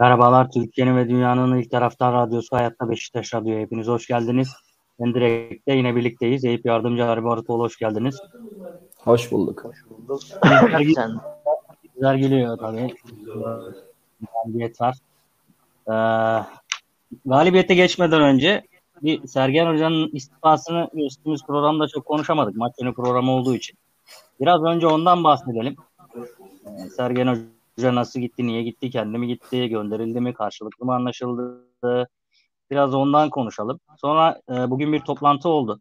Merhabalar Türkiye'nin ve dünyanın ilk taraftan radyosu Hayatta Beşiktaş Radyo. Hepiniz hoş geldiniz. Ben Direk'te yine birlikteyiz. Eyüp Yardımcı Harbi Arıtoğlu hoş geldiniz. Hoş bulduk. Hoş bulduk. Bizler geliyor tabii. Galibiyet var. Ee, galibiyete geçmeden önce bir Sergen Hoca'nın istifasını geçtiğimiz programda çok konuşamadık. Maç yönü programı olduğu için. Biraz önce ondan bahsedelim. Ee, Sergen Hoca Hoca nasıl gitti, niye gitti, kendi mi gitti, gönderildi mi, karşılıklı mı anlaşıldı? Biraz ondan konuşalım. Sonra e, bugün bir toplantı oldu.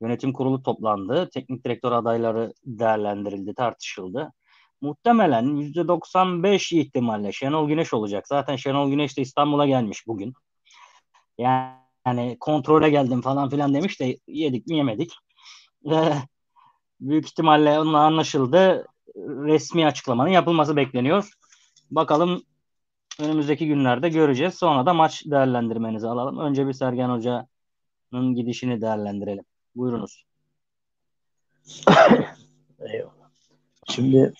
Yönetim kurulu toplandı. Teknik direktör adayları değerlendirildi, tartışıldı. Muhtemelen %95 ihtimalle Şenol Güneş olacak. Zaten Şenol Güneş de İstanbul'a gelmiş bugün. Yani kontrole geldim falan filan demiş de yedik mi yemedik. Büyük ihtimalle onunla anlaşıldı resmi açıklamanın yapılması bekleniyor. Bakalım önümüzdeki günlerde göreceğiz. Sonra da maç değerlendirmenizi alalım. Önce bir Sergen Hoca'nın gidişini değerlendirelim. Buyurunuz. Şimdi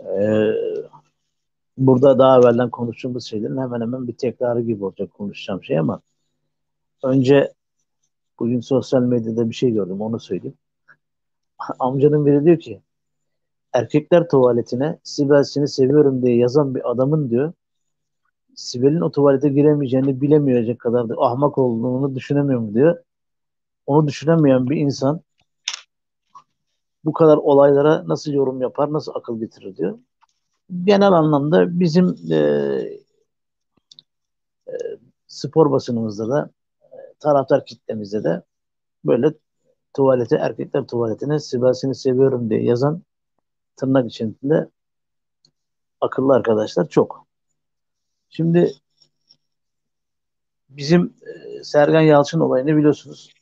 e, burada daha evvelden konuştuğumuz şeylerin hemen hemen bir tekrarı gibi olacak konuşacağım şey ama önce bugün sosyal medyada bir şey gördüm onu söyleyeyim. Amcanın biri diyor ki erkekler tuvaletine Sibel seni seviyorum diye yazan bir adamın diyor Sibel'in o tuvalete giremeyeceğini bilemeyecek kadar da ahmak olduğunu düşünemiyorum diyor. Onu düşünemeyen bir insan bu kadar olaylara nasıl yorum yapar, nasıl akıl bitirir diyor. Genel anlamda bizim e, e, spor basınımızda da e, taraftar kitlemizde de böyle tuvalete, erkekler tuvaletine Sibel seni seviyorum diye yazan tırnak içinde akıllı arkadaşlar çok. Şimdi bizim e, Sergen Yalçın olayını biliyorsunuz.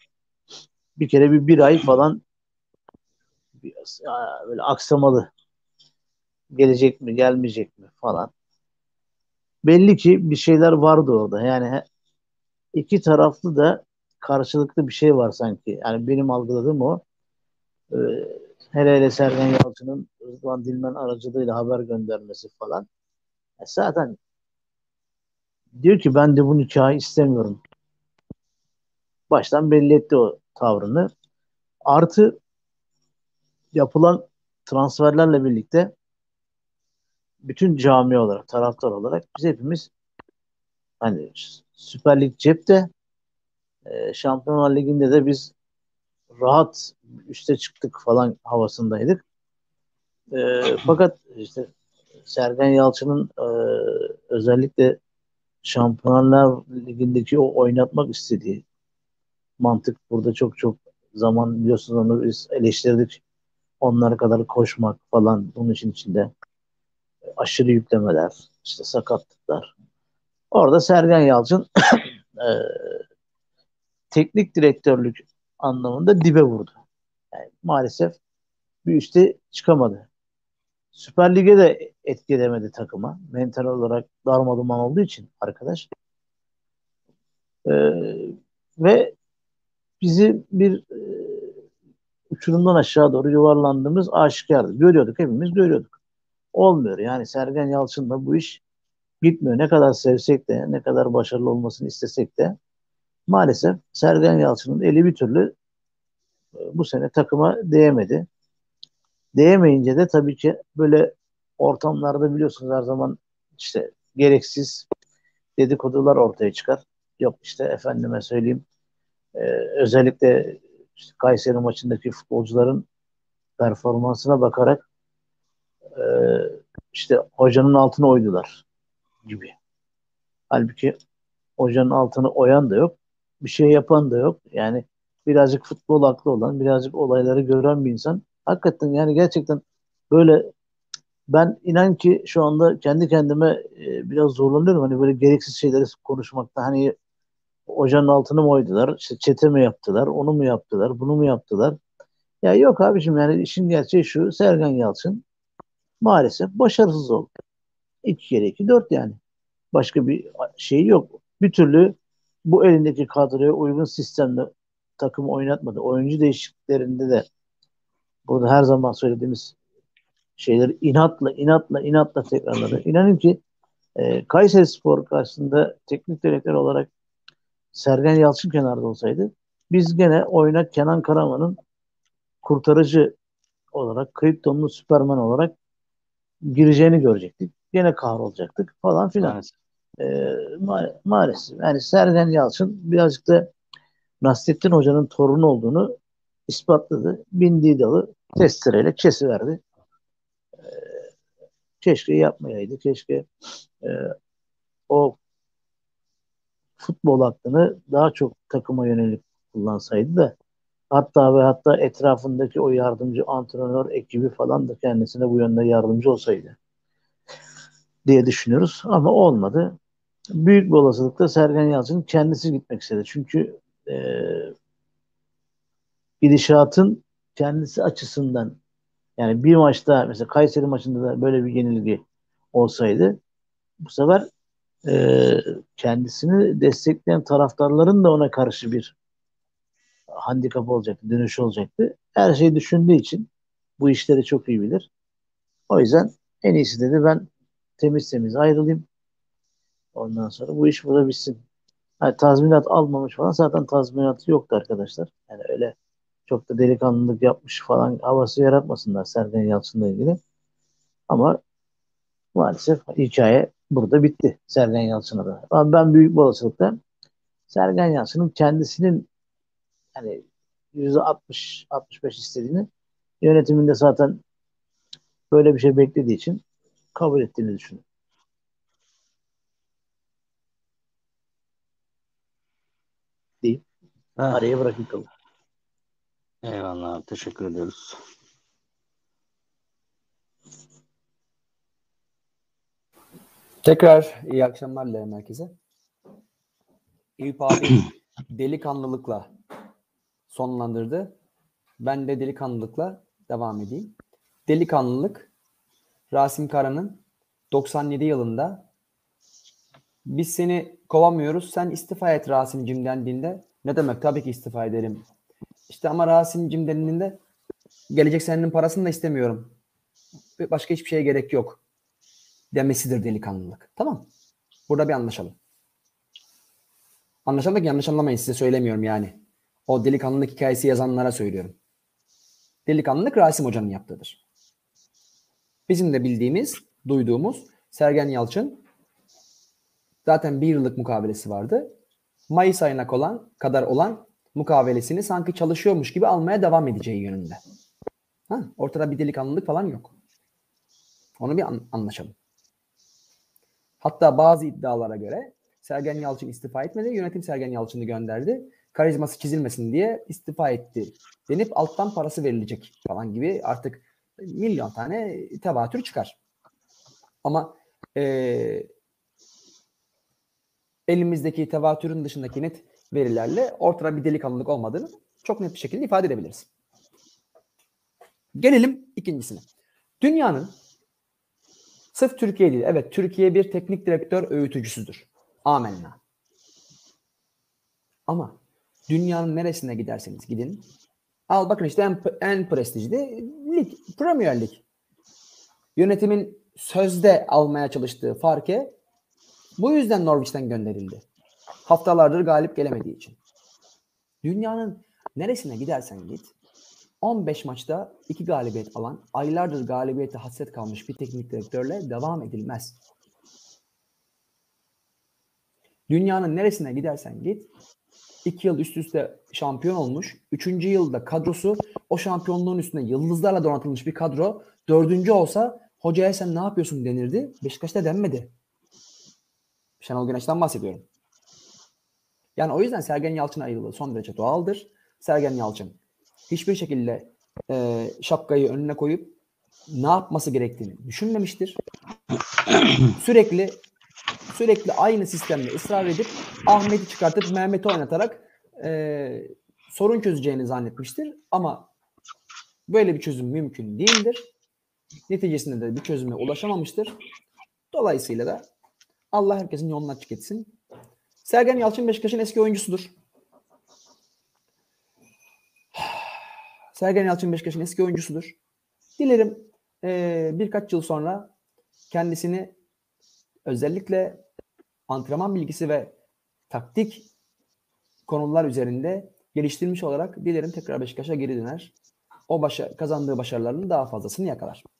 Bir kere bir bir ay falan biraz böyle aksamalı. Gelecek mi, gelmeyecek mi falan. Belli ki bir şeyler vardı orada. Yani iki taraflı da karşılıklı bir şey var sanki. Yani benim algıladığım o. Ee, hele hele Sergen Yalçın'ın Rıdvan Dilmen aracılığıyla haber göndermesi falan. E zaten diyor ki ben de bu nikahı istemiyorum. Baştan belli etti o tavrını. Artı yapılan transferlerle birlikte bütün cami olarak, taraftar olarak biz hepimiz hani Süper Lig cepte e, Şampiyonlar Ligi'nde de biz rahat üste çıktık falan havasındaydık. E, fakat işte Sergen Yalçın'ın e, özellikle Şampiyonlar Ligi'ndeki o oynatmak istediği mantık burada çok çok zaman biliyorsunuz onu biz eleştirdik. Onlara kadar koşmak falan bunun için içinde aşırı yüklemeler, işte sakatlıklar. Orada Sergen Yalçın e, teknik direktörlük anlamında dibe vurdu. Yani maalesef bir üste çıkamadı. Süper Lig'e de etkilemedi takıma. Mental olarak darmaduman olduğu için arkadaş. Ee, ve bizi bir e, uçurumdan aşağı doğru yuvarlandığımız aşikardı. Görüyorduk hepimiz görüyorduk. Olmuyor yani Sergen Yalçın'la bu iş gitmiyor. Ne kadar sevsek de ne kadar başarılı olmasını istesek de maalesef Sergen Yalçın'ın eli bir türlü e, bu sene takıma değmedi. Değemeyince de tabii ki böyle ortamlarda biliyorsunuz her zaman işte gereksiz dedikodular ortaya çıkar. Yok işte efendime söyleyeyim e, özellikle işte Kayseri maçındaki futbolcuların performansına bakarak e, işte hocanın altına oydular gibi. Halbuki hocanın altını oyan da yok. Bir şey yapan da yok. Yani birazcık futbol aklı olan, birazcık olayları gören bir insan hakikaten yani gerçekten böyle ben inan ki şu anda kendi kendime e, biraz zorlanıyorum. Hani böyle gereksiz şeyleri konuşmakta. Hani hocanın altını mı oydular? İşte çete mi yaptılar? Onu mu yaptılar? Bunu mu yaptılar? Ya yok abiciğim yani işin gerçeği şu. Sergen Yalçın maalesef başarısız oldu. İki kere iki dört yani. Başka bir şey yok. Bir türlü bu elindeki kadroya uygun sistemle takım oynatmadı. Oyuncu değişikliklerinde de burada her zaman söylediğimiz şeyleri inatla, inatla, inatla tekrarladı. İnanın ki E, Kayseri Spor karşısında teknik direktör olarak Sergen Yalçın kenarda olsaydı biz gene oyuna Kenan Karaman'ın kurtarıcı olarak Kryptonlu Süperman olarak gireceğini görecektik. Gene kahrolacaktık falan filan. Maalesef. E, ma- maalesef. Yani Sergen Yalçın birazcık da Nasrettin Hoca'nın torunu olduğunu ispatladı. Bindiği dalı testereyle kesiverdi. E, keşke yapmayaydı. Keşke e, o futbol aklını daha çok takıma yönelik kullansaydı da hatta ve hatta etrafındaki o yardımcı antrenör ekibi falan da kendisine bu yönde yardımcı olsaydı diye düşünüyoruz ama olmadı. Büyük bir olasılıkla Sergen Yalçın kendisi gitmek istedi. Çünkü e, gidişatın kendisi açısından yani bir maçta mesela Kayseri maçında da böyle bir yenilgi olsaydı bu sefer e, kendisini destekleyen taraftarların da ona karşı bir handikap olacaktı, dönüşü olacaktı. Her şeyi düşündüğü için bu işleri çok iyi bilir. O yüzden en iyisi dedi ben temiz temiz ayrılayım. Ondan sonra bu iş burada bitsin. Yani tazminat almamış falan zaten tazminatı yoktu arkadaşlar. Yani öyle çok da delikanlılık yapmış falan havası yaratmasınlar Sergen Yalçın'la ilgili. Ama maalesef hikaye burada bitti Sergen Yalçın'a da. Ama ben büyük bir olasılıkla Sergen Yalçın'ın kendisinin yani %60-65 istediğini yönetiminde zaten böyle bir şey beklediği için kabul ettiğini düşünüyorum. Deyip Ha, araya bırakayım kalı. eyvallah abi, teşekkür ediyoruz. Tekrar iyi akşamlar dilerim herkese. Eyüp abi delikanlılıkla sonlandırdı. Ben de delikanlılıkla devam edeyim. Delikanlılık Rasim Kara'nın 97 yılında biz seni kovamıyoruz sen istifa et Rasim'cim dendiğinde ne demek tabii ki istifa ederim. İşte ama Rasim'cim dendiğinde gelecek senenin parasını da istemiyorum. Başka hiçbir şeye gerek yok demesidir delikanlılık. Tamam. Burada bir anlaşalım. Anlaşalım yanlış anlamayın size söylemiyorum yani. O delikanlılık hikayesi yazanlara söylüyorum. Delikanlılık Rasim Hoca'nın yaptığıdır. Bizim de bildiğimiz, duyduğumuz Sergen Yalçın zaten bir yıllık mukavelesi vardı. Mayıs ayına olan, kadar olan mukavelesini sanki çalışıyormuş gibi almaya devam edeceği yönünde. Ha, ortada bir delikanlılık falan yok. Onu bir an- anlaşalım. Hatta bazı iddialara göre Sergen Yalçın istifa etmedi. Yönetim Sergen Yalçın'ı gönderdi. Karizması çizilmesin diye istifa etti. Denip alttan parası verilecek falan gibi artık milyon tane tevatür çıkar. Ama eee, elimizdeki tevatürün dışındaki net verilerle ortada bir delikanlılık olmadığını çok net bir şekilde ifade edebiliriz. Gelelim ikincisine. Dünyanın Sırf Türkiye değil. Evet Türkiye bir teknik direktör öğütücüsüdür. Amenna. Ama dünyanın neresine giderseniz gidin. Al bakın işte en, en prestijli lig. Premier Lig. Yönetimin sözde almaya çalıştığı Farke bu yüzden Norwich'ten gönderildi. Haftalardır galip gelemediği için. Dünyanın neresine gidersen git 15 maçta 2 galibiyet alan, aylardır galibiyete hasret kalmış bir teknik direktörle devam edilmez. Dünyanın neresine gidersen git, 2 yıl üst üste şampiyon olmuş, 3. yılda kadrosu o şampiyonluğun üstüne yıldızlarla donatılmış bir kadro, 4. olsa hocaya sen ne yapıyorsun denirdi. Beşiktaş'ta denmedi. Şenol Güneş'ten bahsediyorum. Yani o yüzden Sergen Yalçın ayrılığı son derece doğaldır. Sergen Yalçın hiçbir şekilde e, şapkayı önüne koyup ne yapması gerektiğini düşünmemiştir. sürekli sürekli aynı sistemle ısrar edip Ahmet'i çıkartıp Mehmet'i oynatarak e, sorun çözeceğini zannetmiştir. Ama böyle bir çözüm mümkün değildir. Neticesinde de bir çözüme ulaşamamıştır. Dolayısıyla da Allah herkesin yolunu açık etsin. Sergen Yalçın Beşiktaş'ın eski oyuncusudur. Sergen Yalçın Beşiktaş'ın eski oyuncusudur. Dilerim e, birkaç yıl sonra kendisini özellikle antrenman bilgisi ve taktik konular üzerinde geliştirilmiş olarak dilerim tekrar Beşiktaş'a geri döner. O başa, kazandığı başarıların daha fazlasını yakalar.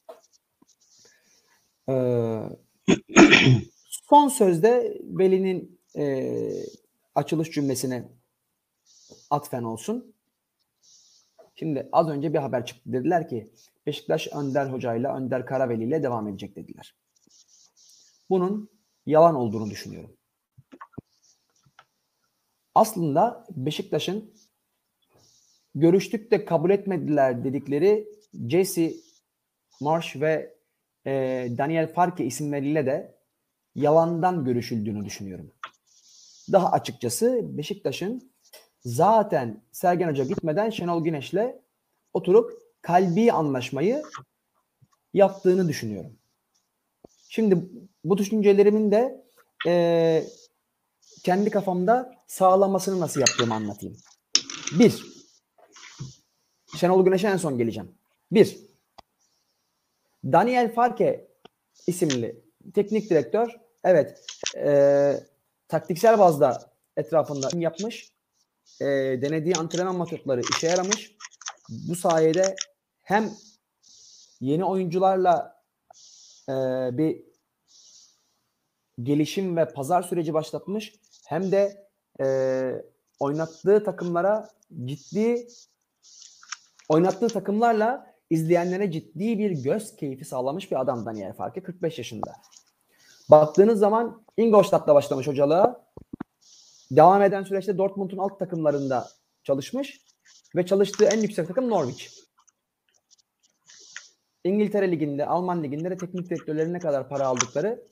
Ee, son sözde Veli'nin e, açılış cümlesine atfen olsun. Şimdi az önce bir haber çıktı. Dediler ki Beşiktaş Önder Hoca ile Önder Karaveli ile devam edecek dediler. Bunun yalan olduğunu düşünüyorum. Aslında Beşiktaş'ın görüştük de kabul etmediler dedikleri Jesse Marsh ve e, Daniel Farke isimleriyle de yalandan görüşüldüğünü düşünüyorum. Daha açıkçası Beşiktaş'ın zaten Sergen Hoca gitmeden Şenol Güneş'le oturup kalbi anlaşmayı yaptığını düşünüyorum. Şimdi bu düşüncelerimin de e, kendi kafamda sağlamasını nasıl yaptığımı anlatayım. Bir, Şenol Güneş'e en son geleceğim. Bir, Daniel Farke isimli teknik direktör evet e, taktiksel bazda etrafında yapmış. E, denediği antrenman metotları işe yaramış. Bu sayede hem yeni oyuncularla e, bir gelişim ve pazar süreci başlatmış hem de e, oynattığı takımlara ciddi oynattığı takımlarla izleyenlere ciddi bir göz keyfi sağlamış bir adam Daniel Farke 45 yaşında. Baktığınız zaman Ingolstadt'ta başlamış hocalığa. Devam eden süreçte Dortmund'un alt takımlarında çalışmış ve çalıştığı en yüksek takım Norwich. İngiltere Ligi'nde, Alman Ligi'nde de teknik direktörlerin ne kadar para aldıkları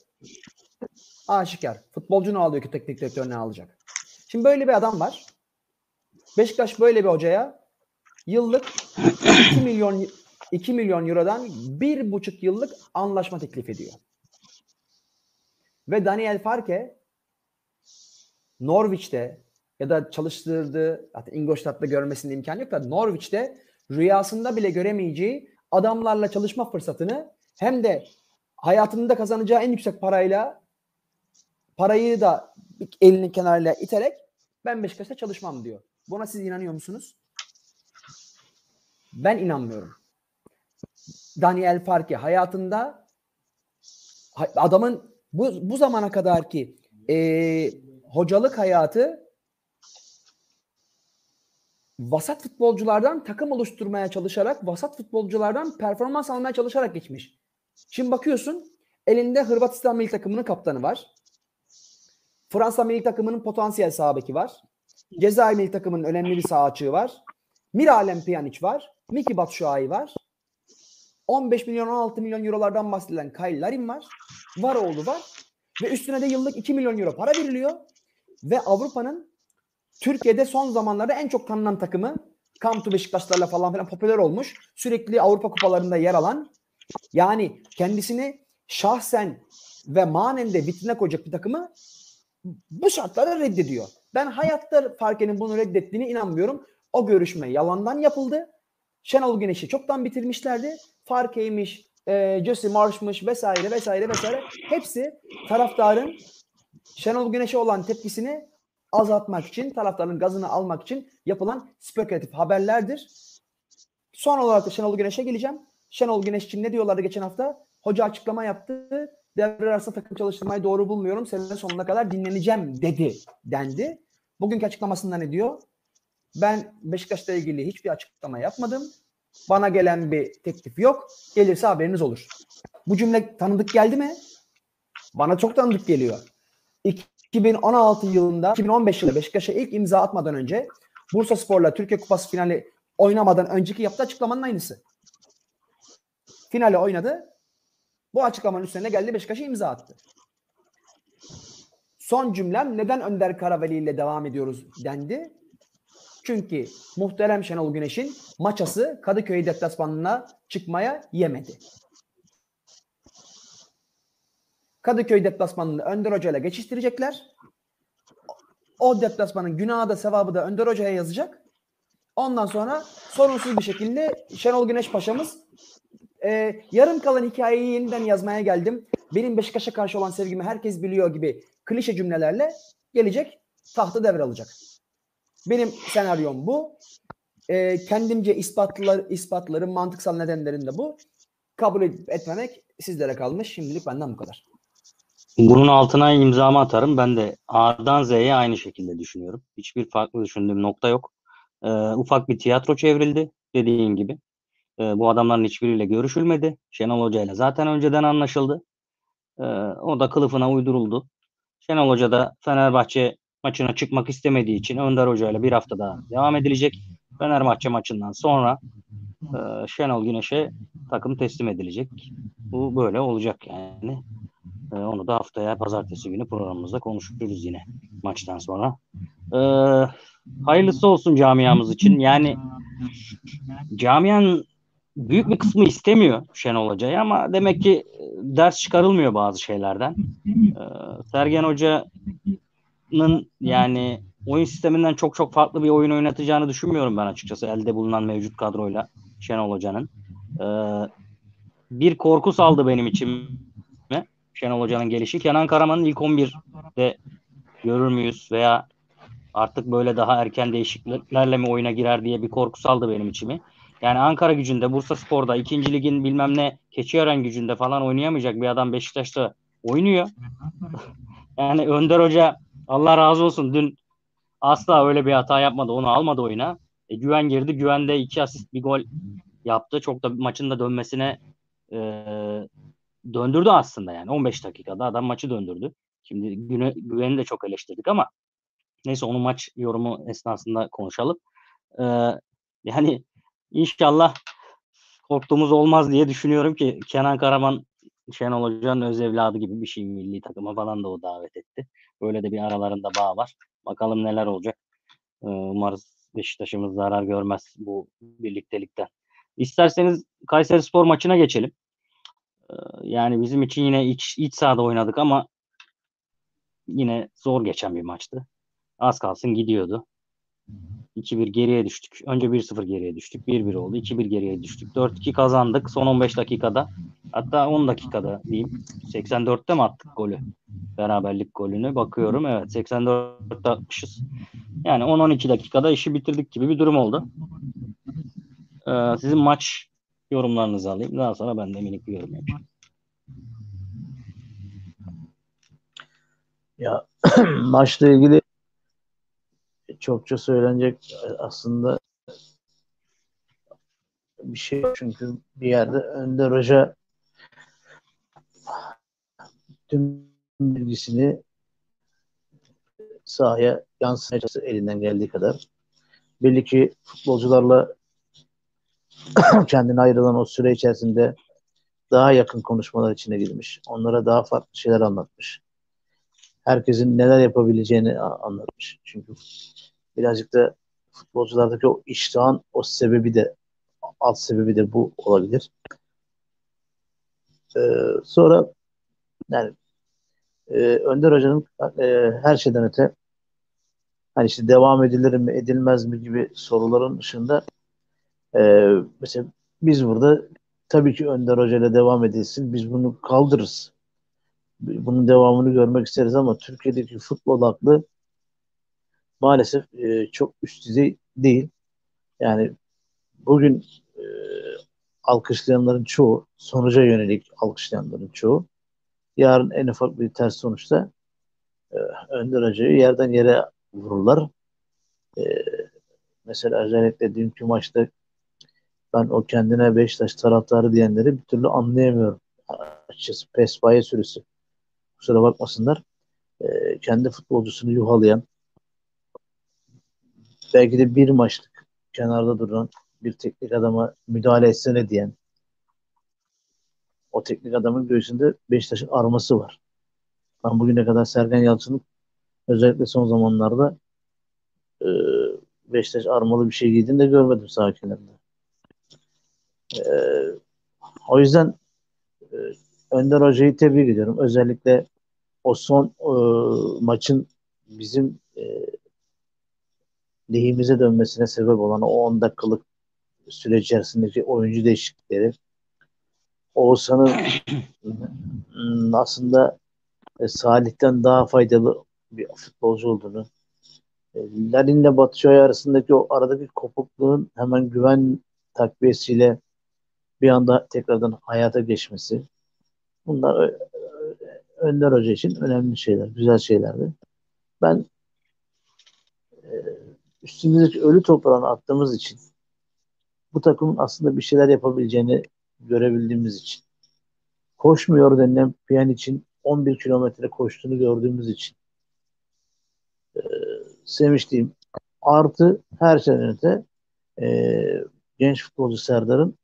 aşikar. Futbolcu ne alıyor ki teknik direktör ne alacak? Şimdi böyle bir adam var. Beşiktaş böyle bir hocaya yıllık 2 milyon 2 milyon eurodan 1,5 yıllık anlaşma teklif ediyor. Ve Daniel Farke Norwich'te ya da çalıştırdığı hatta Ingolstadt'ta görmesinin imkanı yok da Norwich'te rüyasında bile göremeyeceği adamlarla çalışma fırsatını hem de hayatında kazanacağı en yüksek parayla parayı da elinin kenarıyla iterek ben Beşiktaş'ta çalışmam diyor. Buna siz inanıyor musunuz? Ben inanmıyorum. Daniel Farke hayatında adamın bu, bu zamana kadar ki e, hocalık hayatı vasat futbolculardan takım oluşturmaya çalışarak, vasat futbolculardan performans almaya çalışarak geçmiş. Şimdi bakıyorsun elinde Hırvatistan milli takımının kaptanı var. Fransa milli takımının potansiyel sağ var. Cezayir milli takımının önemli bir sağ açığı var. Miralem Pjanic var. Miki Batshuayi var. 15 milyon 16 milyon eurolardan bahsedilen Kyle Larin var. Varoğlu var. Ve üstüne de yıllık 2 milyon euro para veriliyor. Ve Avrupa'nın Türkiye'de son zamanlarda en çok tanınan takımı Kamtu Beşiktaşlarla falan filan popüler olmuş. Sürekli Avrupa kupalarında yer alan yani kendisini şahsen ve manen de vitrine koyacak bir takımı bu şartlara reddediyor. Ben hayatta Farke'nin bunu reddettiğine inanmıyorum. O görüşme yalandan yapıldı. Şenol Güneş'i çoktan bitirmişlerdi. Farke'ymiş, e, Jesse Marsh'mış vesaire vesaire vesaire. Hepsi taraftarın Şenol Güneş'e olan tepkisini azaltmak için, taraftarın gazını almak için yapılan spekülatif haberlerdir. Son olarak da Şenol Güneş'e geleceğim. Şenol Güneş için ne diyorlardı geçen hafta? Hoca açıklama yaptı. Devre arasında takım çalıştırmayı doğru bulmuyorum. Sene sonuna kadar dinleneceğim dedi dendi. Bugünkü açıklamasında ne diyor? Ben Beşiktaş'la ilgili hiçbir açıklama yapmadım. Bana gelen bir teklif yok. Gelirse haberiniz olur. Bu cümle tanıdık geldi mi? Bana çok tanıdık geliyor. 2016 yılında, 2015 yılında Beşiktaş'a ilk imza atmadan önce Bursa Spor'la Türkiye Kupası finali oynamadan önceki yaptığı açıklamanın aynısı. Finali oynadı. Bu açıklamanın üstüne geldi Beşiktaş'a imza attı. Son cümlem neden Önder Karaveli ile devam ediyoruz dendi. Çünkü muhterem Şenol Güneş'in maçası Kadıköy deplasmanına çıkmaya yemedi. Kadıköy deplasmanını Önder Hoca ile geçiştirecekler. O deplasmanın günahı da sevabı da Önder Hoca'ya yazacak. Ondan sonra sorunsuz bir şekilde Şenol Güneş Paşa'mız e, yarım kalan hikayeyi yeniden yazmaya geldim. benim Beşiktaş'a karşı olan sevgimi herkes biliyor gibi klişe cümlelerle gelecek tahtı devralacak. Benim senaryom bu. E, kendimce ispatlar, ispatlarım, mantıksal nedenlerim de bu. Kabul etmemek sizlere kalmış. Şimdilik benden bu kadar. Bunun altına imzamı atarım. Ben de A'dan Z'ye aynı şekilde düşünüyorum. Hiçbir farklı düşündüğüm nokta yok. Ee, ufak bir tiyatro çevrildi dediğin gibi. Ee, bu adamların hiçbiriyle görüşülmedi. Şenol Hoca ile zaten önceden anlaşıldı. Ee, o da kılıfına uyduruldu. Şenol Hoca da Fenerbahçe maçına çıkmak istemediği için Önder Hoca ile bir hafta daha devam edilecek. Fenerbahçe maçından sonra e, Şenol Güneş'e takım teslim edilecek. Bu böyle olacak yani. E, onu da haftaya pazartesi günü programımızda konuşuruz yine maçtan sonra. E, hayırlısı olsun camiamız için. Yani camianın büyük bir kısmı istemiyor Şenol Hoca'yı ama demek ki ders çıkarılmıyor bazı şeylerden. E, Sergen Hoca'nın yani oyun sisteminden çok çok farklı bir oyun oynatacağını düşünmüyorum ben açıkçası elde bulunan mevcut kadroyla Şenol Hoca'nın. Ee, bir korku saldı benim içime Şenol Hoca'nın gelişi. Kenan Karaman'ın ilk 11'de görür müyüz veya artık böyle daha erken değişikliklerle mi oyuna girer diye bir korku saldı benim içimi. Yani Ankara gücünde, Bursa Spor'da, ikinci ligin bilmem ne Keçiören gücünde falan oynayamayacak bir adam Beşiktaş'ta oynuyor. yani Önder Hoca Allah razı olsun dün asla öyle bir hata yapmadı. Onu almadı oyuna. E, güven girdi. Güvende iki asist bir gol yaptı. Çok da maçın da dönmesine e, döndürdü aslında yani. 15 dakikada adam maçı döndürdü. Şimdi güne, güveni de çok eleştirdik ama neyse onu maç yorumu esnasında konuşalım. E, yani inşallah korktuğumuz olmaz diye düşünüyorum ki Kenan Karaman Şenol Hoca'nın öz evladı gibi bir şey milli takıma falan da o davet etti. Böyle de bir aralarında bağ var. Bakalım neler olacak. Ee, umarız Beşiktaş'ımız zarar görmez bu birliktelikten. İsterseniz Kayseri Spor maçına geçelim. Ee, yani bizim için yine iç, iç sahada oynadık ama yine zor geçen bir maçtı. Az kalsın gidiyordu. 2-1 geriye düştük. Önce 1-0 geriye düştük. 1-1 oldu. 2-1 geriye düştük. 4-2 kazandık son 15 dakikada. Hatta 10 dakikada diyeyim. 84'te mi attık golü? Beraberlik golünü. Bakıyorum. Evet 84'te atmışız. Yani 10-12 dakikada işi bitirdik gibi bir durum oldu. Ee, sizin maç yorumlarınızı alayım. Daha sonra ben de minik bir yorum yapayım. Ya maçla ilgili çokça söylenecek aslında bir şey çünkü bir yerde Önder Hoca tüm bilgisini sahaya yansıtması elinden geldiği kadar. Belli ki futbolcularla kendine ayrılan o süre içerisinde daha yakın konuşmalar içine girmiş. Onlara daha farklı şeyler anlatmış. Herkesin neler yapabileceğini anlatmış. Çünkü birazcık da futbolculardaki o iştahın o sebebi de alt sebebi de bu olabilir. Ee, sonra yani e, Önder Hoca'nın e, her şeyden öte hani işte devam edilir mi edilmez mi gibi soruların dışında e, mesela biz burada tabii ki Önder Hoca ile devam edilsin. Biz bunu kaldırırız. Bunun devamını görmek isteriz ama Türkiye'deki futbol aklı maalesef e, çok üst düzey değil. Yani bugün e, alkışlayanların çoğu, sonuca yönelik alkışlayanların çoğu, yarın en ufak bir ters sonuçta e, Önder Hoca'yı yerden yere vururlar. E, mesela özellikle dünkü maçta ben o kendine Beşiktaş taraftarı diyenleri bir türlü anlayamıyorum. Açıkçası pespaye sürüsü. Kusura bakmasınlar. E, kendi futbolcusunu yuhalayan belki de bir maçlık kenarda duran bir teknik adama müdahale etsene diyen o teknik adamın göğsünde Beşiktaş'ın arması var. Ben bugüne kadar Sergen Yalçın'ın özellikle son zamanlarda e, Beşiktaş armalı bir şey giydiğini de görmedim sağ. E, o yüzden e, Önder Hoca'yı tebrik ediyorum. Özellikle o son e, maçın bizim e, lehimize dönmesine sebep olan o 10 dakikalık süreç içerisindeki oyuncu değişiklikleri Oğuzhan'ın aslında e, Salih'ten daha faydalı bir futbolcu olduğunu e, Larin'le Batshuayi arasındaki o aradaki kopukluğun hemen güven takviyesiyle bir anda tekrardan hayata geçmesi bunlar Önder Hoca için önemli şeyler, güzel şeylerdi. Ben üstümüzdeki ölü toprağını attığımız için bu takımın aslında bir şeyler yapabileceğini görebildiğimiz için koşmuyor denilen piyan için 11 kilometre koştuğunu gördüğümüz için e, sevinçliyim. Artı her şeyden öte e, genç futbolcu Serdar'ın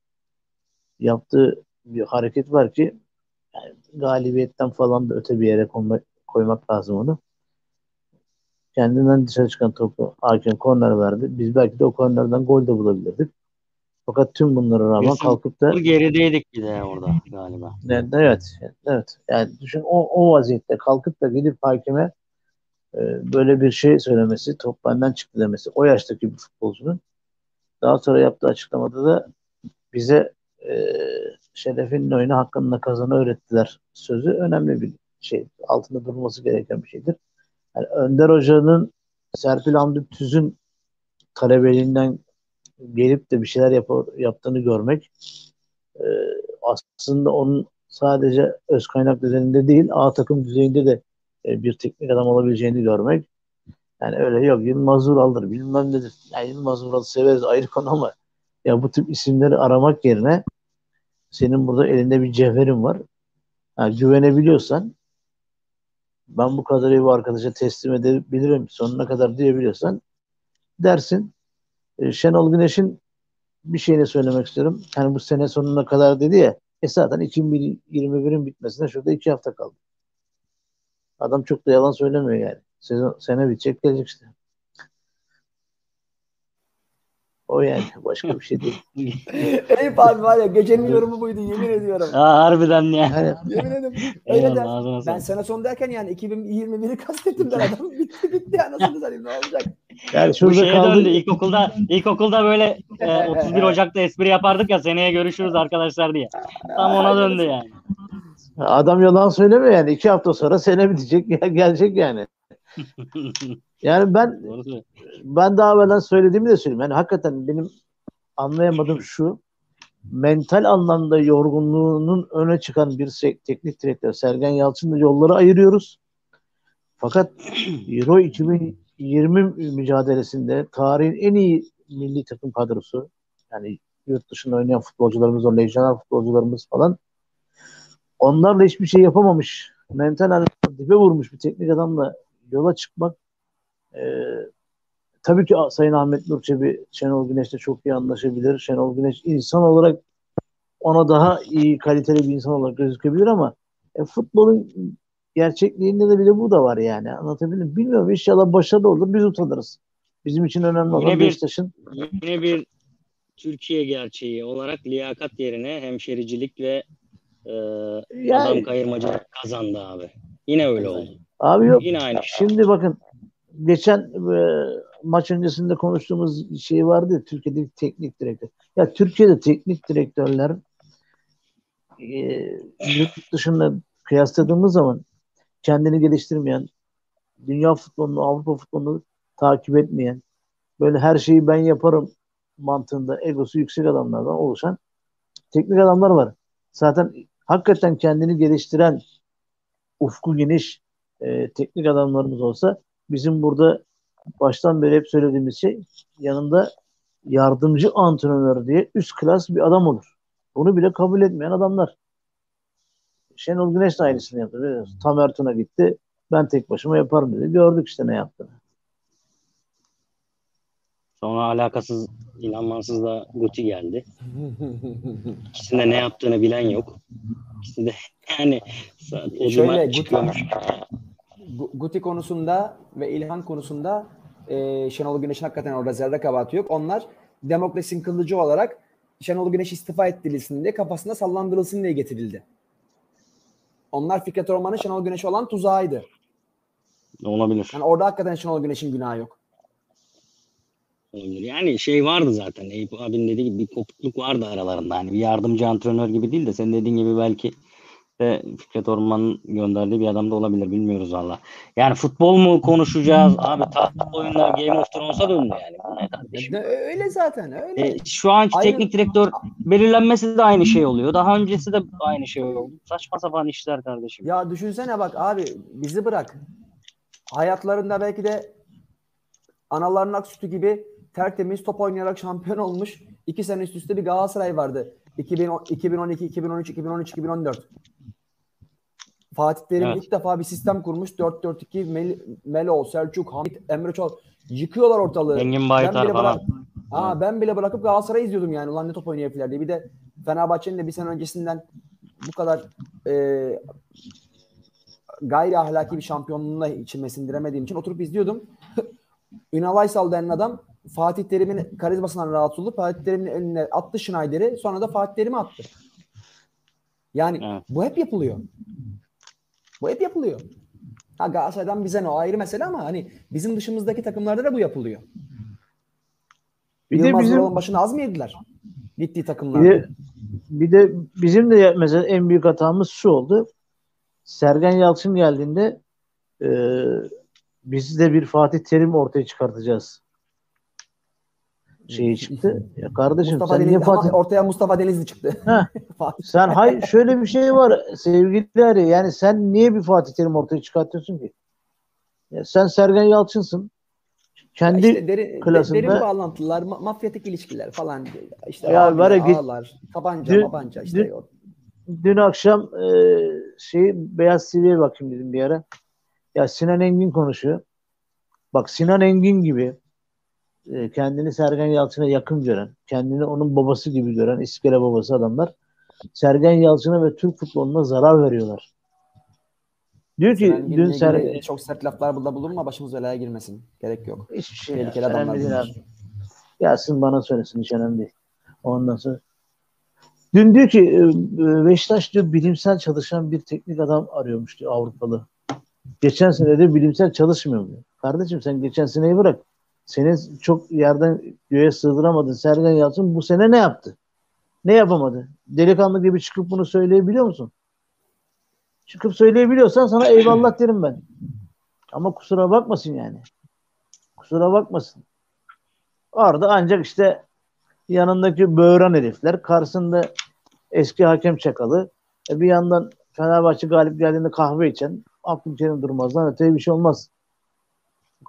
yaptığı bir hareket var ki yani galibiyetten falan da öte bir yere koymak, koymak lazım onu. Kendinden dışarı çıkan topu hakem korner verdi. Biz belki de o kornerden gol de bulabilirdik. Fakat tüm bunlara rağmen Biz kalkıp da gerideydik bir de orada galiba. Evet, evet, evet. Yani düşün o, o vaziyette kalkıp da gidip hakeme e, böyle bir şey söylemesi, top benden çıktı demesi o yaştaki bir futbolcunun daha sonra yaptığı açıklamada da bize e, şerefinin oyunu hakkında kazanı öğrettiler sözü önemli bir şey. Altında durması gereken bir şeydir. Yani Önder Hoca'nın Serpil Hamdi Tüz'ün talebeliğinden gelip de bir şeyler yap yaptığını görmek e, aslında onun sadece öz kaynak düzeyinde değil A takım düzeyinde de e, bir teknik adam olabileceğini görmek yani öyle yok Yılmaz Vural'dır bilmem nedir. Yani Yılmaz Vural'ı severiz ayrı konu ama ya bu tip isimleri aramak yerine senin burada elinde bir cevherin var. Yani güvenebiliyorsan ben bu kadarıyla bu arkadaşa teslim edebilirim sonuna kadar diyebiliyorsan dersin. E, Şenol Güneş'in bir şeyini söylemek istiyorum. Yani bu sene sonuna kadar dedi ya e zaten 2021'in bitmesine şurada iki hafta kaldı. Adam çok da yalan söylemiyor yani. Sezon, sene bitecek gelecek işte. O yani başka bir şey değil. Eyüp abi var ya gecenin yorumu buydu yemin ediyorum. Aa, harbiden ya. Yani, Yemin ederim. Öyle ağzına Ben sene sonu derken yani 2021'i kastettim ben adam. bitti bitti ya nasıl satayım ne olacak? yani Bu şurada şeye kaldı. döndü. İlkokulda, ilkokulda böyle e, 31 Ocak'ta espri yapardık ya seneye görüşürüz arkadaşlar diye. Tam ona döndü yani. Adam yalan söylemiyor yani. iki hafta sonra sene bitecek gel- gelecek yani. Yani ben. Ben daha evvelden söylediğimi de söyleyeyim. Yani hakikaten benim anlayamadığım şu mental anlamda yorgunluğunun öne çıkan bir teknik direktör Sergen Yalçın'la yolları ayırıyoruz. Fakat Euro 2020 mücadelesinde tarihin en iyi milli takım kadrosu yani yurt dışında oynayan futbolcularımız, o lejyoner futbolcularımız falan onlarla hiçbir şey yapamamış. Mental anlamda dibe vurmuş bir teknik adamla yola çıkmak e, tabii ki Sayın Ahmet Nur Çebi Şenol Güneş'le çok iyi anlaşabilir. Şenol Güneş insan olarak ona daha iyi kaliteli bir insan olarak gözükebilir ama e, futbolun gerçekliğinde de bir de bu da var yani. Anlatabildim mi? Bilmiyorum. İnşallah başarılı olur. Biz utanırız. Bizim için önemli olan Beşiktaş'ın Yine bir Türkiye gerçeği olarak liyakat yerine hemşericilik ve e, adam yani, kayırmacılık kazandı abi. Yine öyle oldu. abi yok. Yine aynı. Şimdi bakın geçen e, maç öncesinde konuştuğumuz şey vardı ya Türkiye'deki teknik direktör. Ya Türkiye'de teknik direktörler e, yurt dışında kıyasladığımız zaman kendini geliştirmeyen, dünya futbolunu, Avrupa futbolunu takip etmeyen, böyle her şeyi ben yaparım mantığında egosu yüksek adamlardan oluşan teknik adamlar var. Zaten hakikaten kendini geliştiren, ufku geniş e, teknik adamlarımız olsa bizim burada baştan beri hep söylediğimiz şey yanında yardımcı antrenör diye üst klas bir adam olur. Bunu bile kabul etmeyen adamlar. Şenol Güneş de aynısını yaptı. biliyorsun. Tamer Tuna gitti. Ben tek başıma yaparım dedi. Gördük işte ne yaptığını. Sonra alakasız inanmansız da Guti geldi. İkisinde ne yaptığını bilen yok. İkisi de yani Şöyle, Guti- Guti konusunda ve İlhan konusunda e, Şenol Güneş'in hakikaten orada zerre kabahati yok. Onlar demokrasinin kılıcı olarak Şenol Güneş istifa ettirilsin diye kafasında sallandırılsın diye getirildi. Onlar Fikret Orman'ın Şenol Güneş olan tuzağıydı. Olabilir. Yani orada hakikaten Şenol Güneş'in günahı yok. olabilir. Yani şey vardı zaten. Eyüp abinin dediği gibi bir kopukluk vardı aralarında. Hani bir yardımcı antrenör gibi değil de senin dediğin gibi belki de Fikret Orman'ın gönderdiği bir adam da olabilir. Bilmiyoruz valla. Yani futbol mu konuşacağız? Abi tatlı oyunlar Game of Thrones'a döndü yani. Bu ne kardeşim? Ya, öyle zaten öyle. E, şu anki Aynı- teknik direktör belirlenmesi de aynı şey oluyor. Daha öncesi de aynı şey oldu. Saçma sapan işler kardeşim. Ya düşünsene bak abi bizi bırak. Hayatlarında belki de analarının ak sütü gibi tertemiz top oynayarak şampiyon olmuş. iki sene üst üste bir Galatasaray vardı. 2010, 2012, 2013, 2013, 2014. Fatih Terim Evet. ilk defa bir sistem kurmuş. 4-4-2 Mel- Melo, Selçuk, Hamit, Emre Çol. Yıkıyorlar ortalığı. Engin Ben Baytar bile falan. bırak- Ha, ben bile bırakıp Galatasaray'ı izliyordum yani. Ulan ne top oynayabilirler diye. Bir de Fenerbahçe'nin de bir sene öncesinden bu kadar e, gayri ahlaki bir şampiyonluğuna içime sindiremediğim için oturup izliyordum. Ünal Aysal denen adam Fatih Terim'in karizmasından rahatsız olup Fatih Terim'in eline attı Schneider'i sonra da Fatih Terim'i attı. Yani Evet. bu hep yapılıyor. Bu hep yapılıyor. Ha Galatasaray'dan bize ne o ayrı mesele ama hani bizim dışımızdaki takımlarda da bu yapılıyor. Bir de Yılmaz bizim Vural'ın başını az mı yediler? Gittiği bir takımlarda. de, bir de bizim de mesela en büyük hatamız şu oldu. Sergen Yalçın geldiğinde e, biz de bir Fatih Terim ortaya çıkartacağız. Şeyi çıktı. Ya kardeşim Mustafa sen niye Denizli, Fatih ortaya Mustafa Denizli çıktı. Sen hay şöyle bir şey var sevgili Ali. Yani sen niye bir Fatih Terim ortaya çıkartıyorsun ki? Ya sen Sergen Yalçın'sın. Kendi işte derin, klasında- derin bağlantılar, ma- mafyatik ilişkiler falan. işte Ya var ya git- ağalar, tabanca, dün- mabanca işte. dün- dün akşam e, şey Beyaz TV'ye bakayım dedim bir ara. Ya Sinan Engin konuşuyor. Bak Sinan Engin gibi e, kendini Sergen Yalçın'a yakın gören, kendini onun babası gibi gören iskele babası adamlar Sergen Yalçın'a ve Türk futboluna zarar veriyorlar. Diyor ki Sinan Engin'le dün Sergen çok sert laflar burada bulunma başımız belaya girmesin. Gerek yok. hiçbir şey Tehlikeli ya, adamlar değil abi. Gelsin bana söylesin hiç önemli değil. Ondan sonra Dün diyor ki e, e, Beşiktaş diyor bilimsel çalışan bir teknik adam arıyormuş diyor Avrupalı. Geçen sene de bilimsel çalışmıyor diyor. Kardeşim sen geçen seneyi bırak. Seni çok yerden göğe sığdıramadın Sergen Yalçın bu sene ne yaptı? Ne yapamadı? Delikanlı gibi çıkıp bunu söyleyebiliyor musun? Çıkıp söyleyebiliyorsan sana eyvallah derim ben. Ama kusura bakmasın yani. Kusura bakmasın. Orada ancak işte yanındaki böğren herifler, karşısında eski hakem çakalı, e bir yandan Fenerbahçe galip geldiğinde kahve içen Abdülkerim Durmaz'dan öteye bir şey olmaz.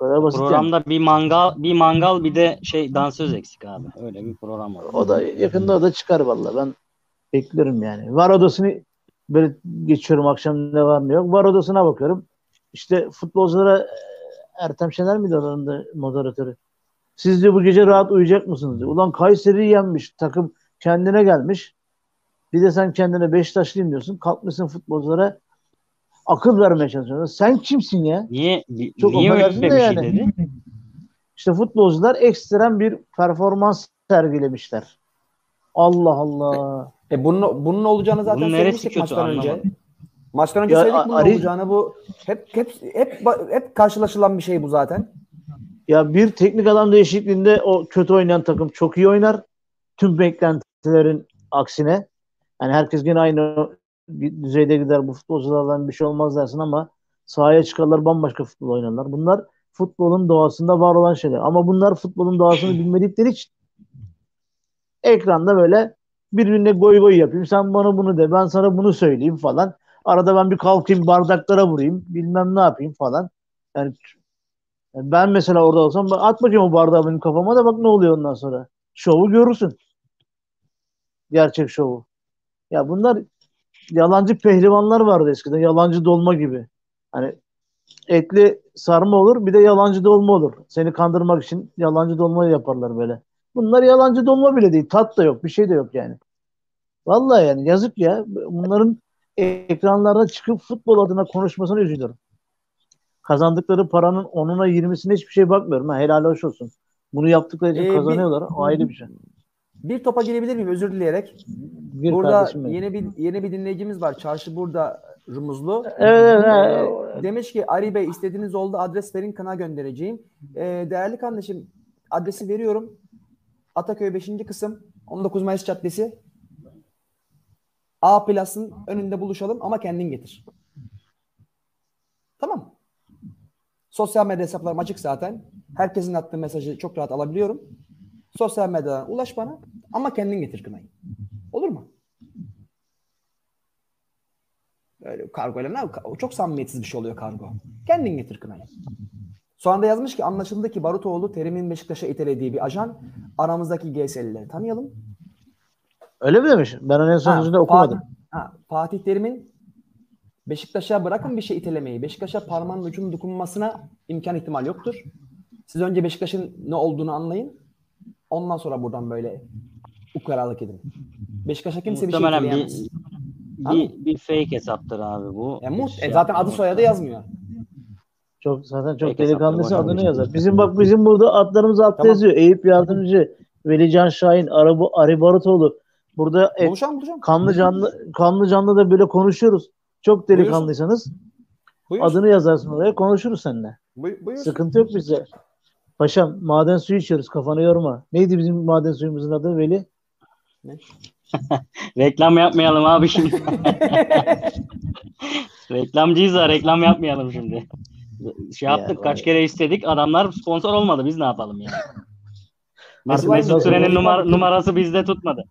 Bu kadar basit yani. Programda bir mangal bir mangal bir de şey dansöz eksik abi. Öyle bir program var. O da yakında o da çıkar valla. Ben bekliyorum yani. Var odasını böyle geçiyorum akşam ne var ne yok. Var odasına bakıyorum. İşte futbolculara e, Ertem Şener miydi oranın da moderatörü? Siz de bu gece rahat uyuyacak mısınız? diyor. Ulan Kayseri yenmiş. Takım kendine gelmiş. Bir de sen kendine Beşiktaşlıyım diyorsun. Kalkmışsın futbolculara akıl vermeye çalışıyorsun. Sen kimsin ya? Niye ni- Çok niye öyle bir şey yani. dedi? İşte futbolcular ekstrem bir performans sergilemişler. Allah Allah. E bunun, bunun olacağını zaten Bunun neresi söylemiştik kötü maçtan önce. anlamadım. Maçtan önce Ya, söyledik bunun Ari- olacağını bu hep hep hep hep karşılaşılan bir şey bu zaten. Ya bir teknik adam değişikliğinde o kötü oynayan takım çok iyi oynar. Tüm beklentilerin aksine. Yani herkes yine aynı düzeyde gider. Bu futbolculardan bir şey olmaz dersin ama sahaya çıkarlar bambaşka futbol oynarlar. Bunlar futbolun doğasında var olan şeyler. Ama bunlar futbolun doğasını bilmedikleri için ekranda böyle birbirine goy goy yapayım. Sen bana bunu de. Ben sana bunu söyleyeyim falan. Arada ben bir kalkayım bardaklara vurayım. Bilmem ne yapayım falan. Yani ben mesela orada olsam at bakayım o bardağı benim kafama da bak ne oluyor ondan sonra. Şovu görürsün. Gerçek şovu. Ya bunlar yalancı pehlivanlar vardı eskiden. Yalancı dolma gibi. Hani etli sarma olur bir de yalancı dolma olur. Seni kandırmak için yalancı dolma yaparlar böyle. Bunlar yalancı dolma bile değil. Tat da yok. Bir şey de yok yani. Vallahi yani yazık ya. Bunların ekranlarda çıkıp futbol adına konuşmasına üzülüyorum kazandıkları paranın onuna yirmisine hiçbir şey bakmıyorum. Ha, helal hoş olsun. Bunu yaptıkları için Ee, bir- kazanıyorlar. O ayrı bir şey. Bir topa girebilir miyim özür dileyerek? Bir burada yeni bir yeni bir dinleyicimiz var. Çarşı burada Rumuzlu. Evet, evet, Ee, demiş ki Ali Bey istediğiniz oldu adres verin kana göndereceğim. Ee, değerli kardeşim adresi veriyorum. Ataköy 5. kısım 19 Mayıs Caddesi. A Plus'ın önünde buluşalım ama kendin getir. Tamam. Sosyal medya hesaplarım açık zaten. Herkesin attığı mesajı çok rahat alabiliyorum. Sosyal medyadan ulaş bana ama kendin getir kınayı. Olur mu? Öyle kargoyla ne? O çok samimiyetsiz bir şey oluyor kargo. Kendin getir kınayı. Sonra da yazmış ki anlaşıldı ki Barutoğlu Terim'in Beşiktaş'a itelediği bir ajan. Aramızdaki GS'lileri tanıyalım. Öyle mi demiş? Ben en son Ha, okumadım. Fatih, ha, Fatih Terim'in Beşiktaş'a bırakın bir şey itelemeyi. Beşiktaş'a parmağın ucunun dokunmasına imkan ihtimal yoktur. Siz önce Beşiktaş'ın ne olduğunu anlayın. Ondan sonra buradan böyle ukaralık edin. Beşiktaş'a kimse bir şey Muhtemelen bir, bir, bir fake hesaptır abi bu. E, muht- Şey e, zaten adı soyadı yazmıyor. Çok zaten çok Peki, delikanlısı adını yazar. Bizim bak bizim burada adlarımız altta Tamam. yazıyor. Eyüp Yardımcı, Velican Şahin, Arabu, Ari Barutoğlu. Burada e, Buluşalım buluşalım. kanlı canlı kanlı canlı da böyle konuşuyoruz. Çok delikanlıysanız Buyur. adını yazarsın oraya konuşuruz seninle. Buy- buyur. Sıkıntı yok bize. Paşam maden suyu içiyoruz kafanı yorma. Neydi bizim maden suyumuzun adı Veli? Reklam yapmayalım abi şimdi. Reklamcıyız da reklam yapmayalım şimdi. Şey Ya, yaptık vay. kaç kere istedik adamlar sponsor olmadı biz ne yapalım yani. Mesut, Mesut nasıl- Süren'in numara, numarası bizde tutmadı.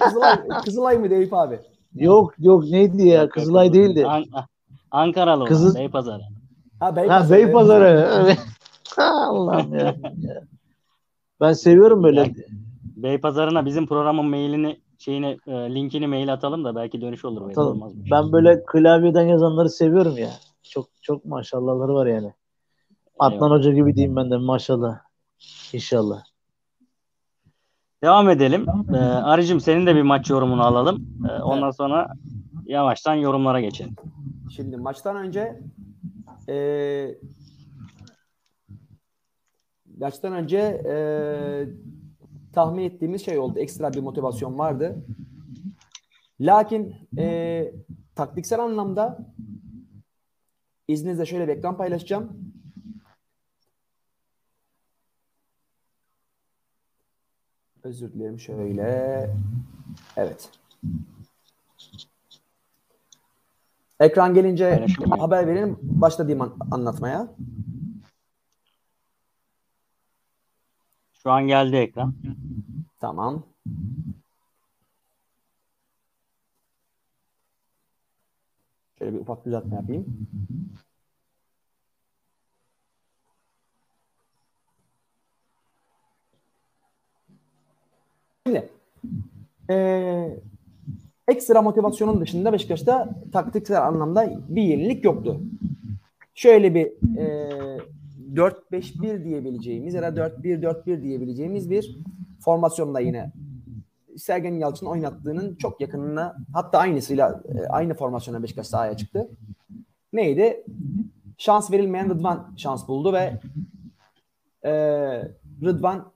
Kızılay, Kızılay mıydı Eyüp abi? Yok yok neydi ya Kızılay değildi. An- Ankaralı olan Kızıl- Beypazarı. Ha Beypazarı. Ha Beypazarı. Allah'ım ya. ya. Ben seviyorum böyle. Beypazarı'na bizim programın mailini şeyini e, linkini mail atalım da belki dönüş olur. belki Tamam. olmaz mı? Ben böyle klavyeden yazanları seviyorum ya. Çok çok maşallahları var yani. Adnan Eyvallah. Hoca gibi diyeyim ben de maşallah. İnşallah. Devam edelim. Ee, Arıcım senin de bir maç yorumunu alalım. Ee, ondan sonra yavaştan yorumlara geçelim. Şimdi maçtan önce eee maçtan önce eee, tahmin ettiğimiz şey oldu. Ekstra bir motivasyon vardı. Lakin eee, taktiksel anlamda izninizle şöyle bir ekran paylaşacağım. Özür dilerim şöyle. Evet. Ekran gelince haber verin. Başladığım an- anlatmaya. Şu an geldi ekran. Tamam. Şöyle bir ufak düzeltme yapayım. Şimdi eee, ekstra motivasyonun dışında Beşiktaş'ta taktiksel anlamda bir yenilik yoktu. Şöyle bir eee 4-5-1 diyebileceğimiz ya da 4-1-4-1 diyebileceğimiz bir formasyonla yine Sergen Yalçın oynattığının çok yakınına hatta aynısıyla e, aynı formasyona Beşiktaş sahaya çıktı. Neydi? Şans verilmeyen Rıdvan şans buldu ve e, Rıdvan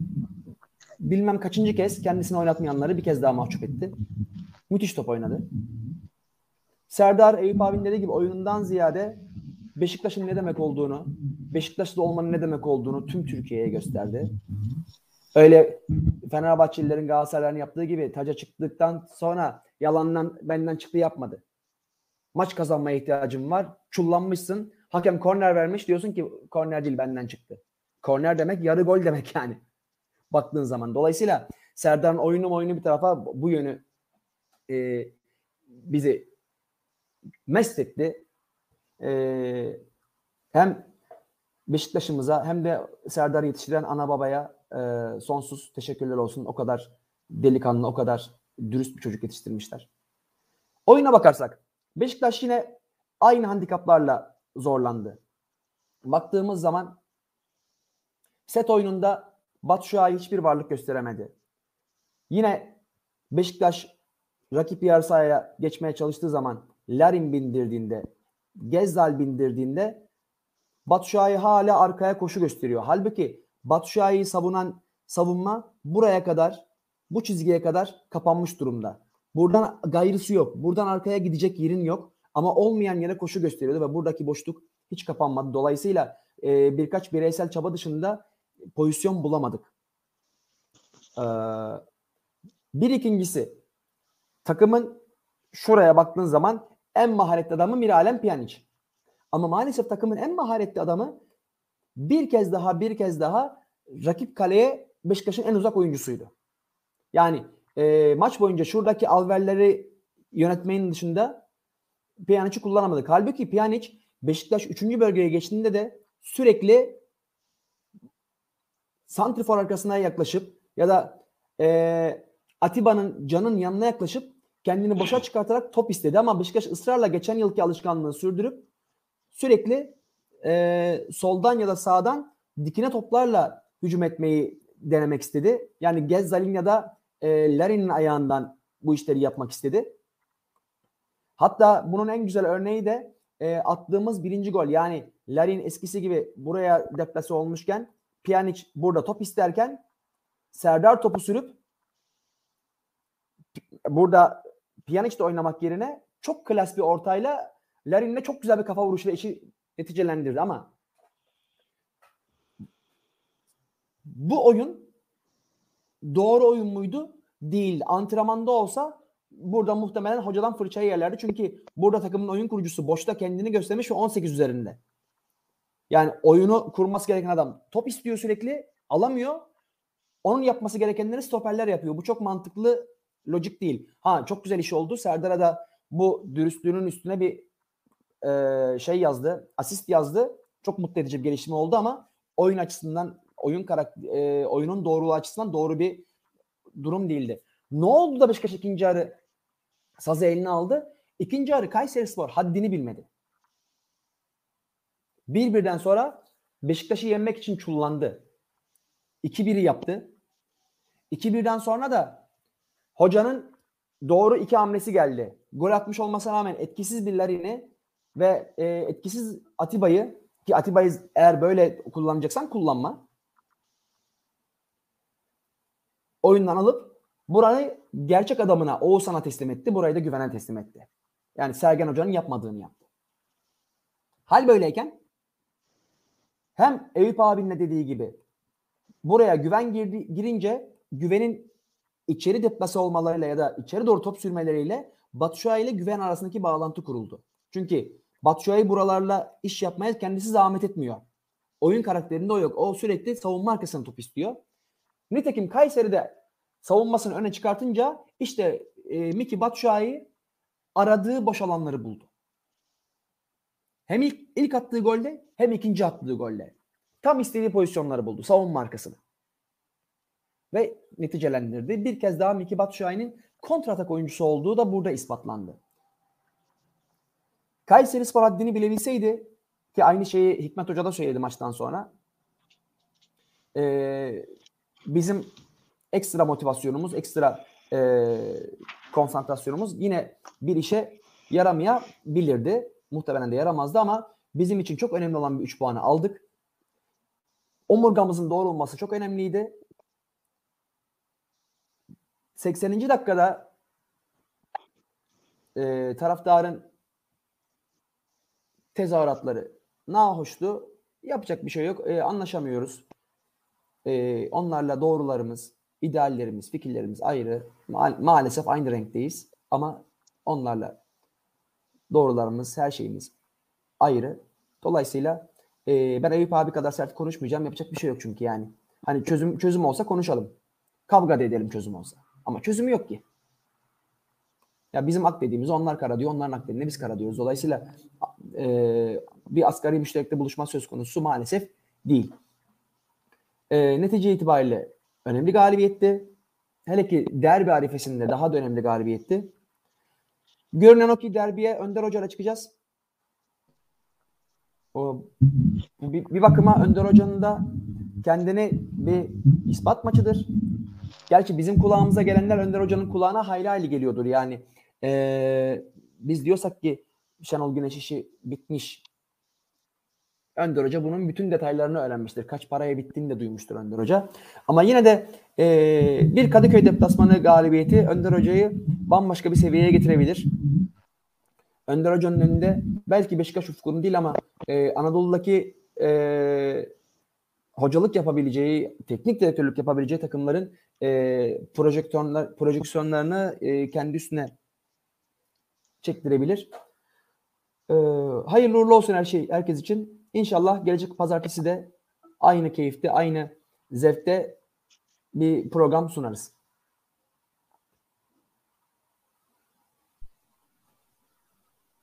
bilmem kaçıncı kez kendisini oynatmayanları bir kez daha mahcup etti. Müthiş top oynadı. Serdar Eyüp abinin dediği gibi oyunundan ziyade Beşiktaş'ın ne demek olduğunu, Beşiktaş'ta olmanın ne demek olduğunu tüm Türkiye'ye gösterdi. Öyle Fenerbahçelilerin Galatasaray'ın yaptığı gibi taca çıktıktan sonra yalandan benden çıktı yapmadı. Maç kazanmaya ihtiyacım var. Çullanmışsın. Hakem korner vermiş. Diyorsun ki korner değil benden çıktı. Korner demek yarı gol demek yani. Baktığın zaman. Dolayısıyla Serdar'ın oyunu oyunu bir tarafa bu yönü e, bizi mest etti. E, hem Beşiktaş'ımıza hem de Serdar'ı yetiştiren ana babaya e, sonsuz teşekkürler olsun. O kadar delikanlı, o kadar dürüst bir çocuk yetiştirmişler. Oyuna bakarsak Beşiktaş yine aynı handikaplarla zorlandı. Baktığımız zaman set oyununda Batu Şua'yı hiçbir varlık gösteremedi. Yine Beşiktaş rakip yarı sahaya geçmeye çalıştığı zaman Larin bindirdiğinde, Gezzal bindirdiğinde Batu Şua'yı hala arkaya koşu gösteriyor. Halbuki Batu Şua'yı savunan savunma buraya kadar, bu çizgiye kadar kapanmış durumda. Buradan gayrısı yok. Buradan arkaya gidecek yerin yok. Ama olmayan yere koşu gösteriyordu ve buradaki boşluk hiç kapanmadı. Dolayısıyla e, birkaç bireysel çaba dışında pozisyon bulamadık. Ee, bir ikincisi takımın şuraya baktığın zaman en maharetli adamı Miralem Pjanic. Ama maalesef takımın en maharetli adamı bir kez daha bir kez daha rakip kaleye Beşiktaş'ın en uzak oyuncusuydu. Yani e, maç boyunca şuradaki alverleri yönetmenin dışında Pjanic'i kullanamadık. Halbuki Pjanic Beşiktaş 3. bölgeye geçtiğinde de sürekli santrifor arkasına yaklaşıp ya da e, Atiba'nın Can'ın yanına yaklaşıp kendini boşa çıkartarak top istedi ama Beşiktaş ısrarla geçen yılki alışkanlığını sürdürüp sürekli e, soldan ya da sağdan dikine toplarla hücum etmeyi denemek istedi. Yani Gezzal'in ya da e, Larin'in ayağından bu işleri yapmak istedi. Hatta bunun en güzel örneği de e, attığımız birinci gol. Yani Larin eskisi gibi buraya deplase olmuşken Pjanic burada top isterken Serdar topu sürüp burada Pjanic de oynamak yerine çok klas bir ortayla Larin'le çok güzel bir kafa vuruşuyla işi neticelendirdi ama bu oyun doğru oyun muydu? Değil. Antrenmanda olsa burada muhtemelen hocadan fırçayı yerlerdi. Çünkü burada takımın oyun kurucusu boşta kendini göstermiş ve 18 üzerinde. Yani oyunu kurması gereken adam top istiyor sürekli alamıyor. Onun yapması gerekenleri stoperler yapıyor. Bu çok mantıklı lojik değil. Ha çok güzel iş oldu. Serdar'a da bu dürüstlüğünün üstüne bir e, şey yazdı. Asist yazdı. Çok mutlu edici bir gelişme oldu ama oyun açısından oyun karakter, e, oyunun doğruluğu açısından doğru bir durum değildi. Ne oldu da Beşiktaş ikinci yarı sazı eline aldı? İkinci yarı Kayseri Spor haddini bilmedi. Bir birden sonra Beşiktaş'ı yenmek için çullandı. 2-1'i yaptı. 2-1'den sonra da hocanın doğru iki hamlesi geldi. Gol atmış olmasına rağmen etkisiz bir Larin'i ve e, etkisiz Atiba'yı ki Atiba'yı eğer böyle kullanacaksan kullanma. Oyundan alıp burayı gerçek adamına Oğuzhan'a teslim etti. Burayı da Güven'e teslim etti. Yani Sergen Hoca'nın yapmadığını yaptı. Hal böyleyken hem Eyüp abinin de dediği gibi buraya güven girdi, girince güvenin içeri deplase olmalarıyla ya da içeri doğru top sürmeleriyle Batshuayi ile güven arasındaki bağlantı kuruldu. Çünkü Batshuayi buralarla iş yapmaya kendisi zahmet etmiyor. Oyun karakterinde o yok. O sürekli savunma arkasına top istiyor. Nitekim Kayseri'de savunmasını öne çıkartınca işte e, Miki Batshuayi aradığı boş alanları buldu. Hem ilk, ilk attığı golde hem ikinci attığı golde. Tam istediği pozisyonları buldu. Savunma arkasını. Ve neticelendirdi. Bir kez daha Miki Batshuayi'nin kontratak oyuncusu olduğu da burada ispatlandı. Kayseri Spor haddini bilebilseydi ki aynı şeyi Hikmet Hoca da söyledi maçtan sonra. Ee, bizim ekstra motivasyonumuz, ekstra e, konsantrasyonumuz yine bir işe yaramayabilirdi. Muhtemelen de yaramazdı ama bizim için çok önemli olan bir 3 puanı aldık. Omurgamızın doğru olması çok önemliydi. 80. dakikada e, taraftarın tezahüratları nahoştu. Yapacak bir şey yok. E, anlaşamıyoruz. E, onlarla doğrularımız, ideallerimiz, fikirlerimiz ayrı. Ma- maalesef aynı renkteyiz. Ama onlarla doğrularımız, her şeyimiz ayrı. Dolayısıyla e, ben Eyüp abi kadar sert konuşmayacağım. Yapacak bir şey yok çünkü yani. Hani çözüm çözüm olsa konuşalım. Kavga da edelim çözüm olsa. Ama çözümü yok ki. Ya bizim ak dediğimiz onlar kara diyor, onların ak dediğinde biz kara diyoruz. Dolayısıyla e, bir asgari müşterekte buluşma söz konusu maalesef değil. E, netice itibariyle önemli galibiyetti. Hele ki derbi arifesinde daha da önemli galibiyetti. Görünen o ki derbiye Önder Hoca'yla çıkacağız. O, bir, bir bakıma Önder Hoca'nın da kendini bir ispat maçıdır. Gerçi bizim kulağımıza gelenler Önder Hoca'nın kulağına hayli hayli geliyordur. Yani ee, biz diyorsak ki Şenol Güneş işi bitmiş. Önder Hoca bunun bütün detaylarını öğrenmiştir. Kaç paraya bittiğini de duymuştur Önder Hoca. Ama yine de e, bir Kadıköy deplasmanı galibiyeti Önder Hoca'yı bambaşka bir seviyeye getirebilir. Önder Hoca'nın önünde belki Beşiktaş ufkunu değil ama e, Anadolu'daki e, hocalık yapabileceği, teknik direktörlük yapabileceği takımların e, projektörler, projeksiyonlarını e, kendi üstüne çektirebilir. E, hayırlı uğurlu olsun her şey herkes için. İnşallah gelecek pazartesi de aynı keyifte, aynı zevkte bir program sunarız.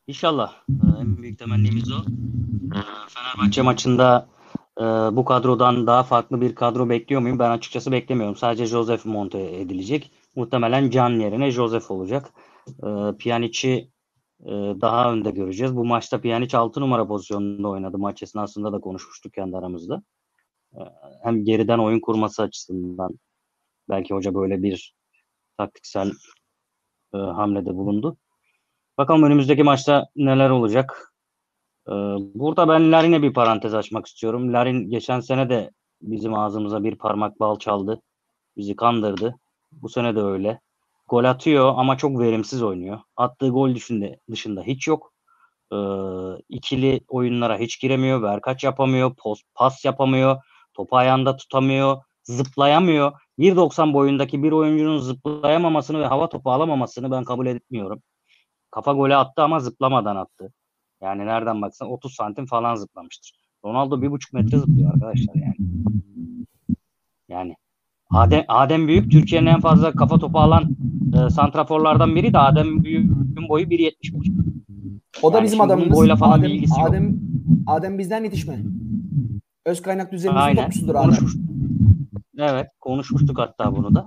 İnşallah. Ee, En büyük temennimiz o. Ee, Fenerbahçe maçında e, bu kadrodan daha farklı bir kadro bekliyor muyum? Ben açıkçası beklemiyorum. Sadece Josef monte edilecek. Muhtemelen Can yerine Josef olacak. Ee, Pjanic'i e, daha önde göreceğiz. Bu maçta Pjanic 6 numara pozisyonunda oynadı. Maç esnasında da konuşmuştuk kendi aramızda. Ee, Hem geriden oyun kurması açısından belki hoca böyle bir taktiksel e, hamlede bulundu. Bakalım önümüzdeki maçta neler olacak. Ee, burada ben Larin'e bir parantez açmak istiyorum. Larin geçen sene de bizim ağzımıza bir parmak bal çaldı. Bizi kandırdı. Bu sene de öyle. Gol atıyor ama çok verimsiz oynuyor. Attığı gol dışında, dışında hiç yok. Ee, ikili oyunlara hiç giremiyor. Verkaç yapamıyor. Pos, pas yapamıyor. Topu ayağında tutamıyor. Zıplayamıyor. 1.90 boyundaki bir oyuncunun zıplayamamasını ve hava topu alamamasını ben kabul etmiyorum. Kafa golü attı ama zıplamadan attı. Yani nereden baksan 30 santim falan zıplamıştır. Ronaldo bir buçuk metre zıplıyor arkadaşlar yani. Yani Adem, Adem Büyük Türkiye'nin en fazla kafa topu alan e, santraforlardan biri de Adem Büyük'ün boyu 1.75. O da Yani bizim adamımız. boyla falan Adem, ilgisi yok. Adem, Adem bizden yetişme. Öz kaynak düzenimizin topçusudur Adem. Konuşmuş. Evet, konuşmuştuk hatta bunu da.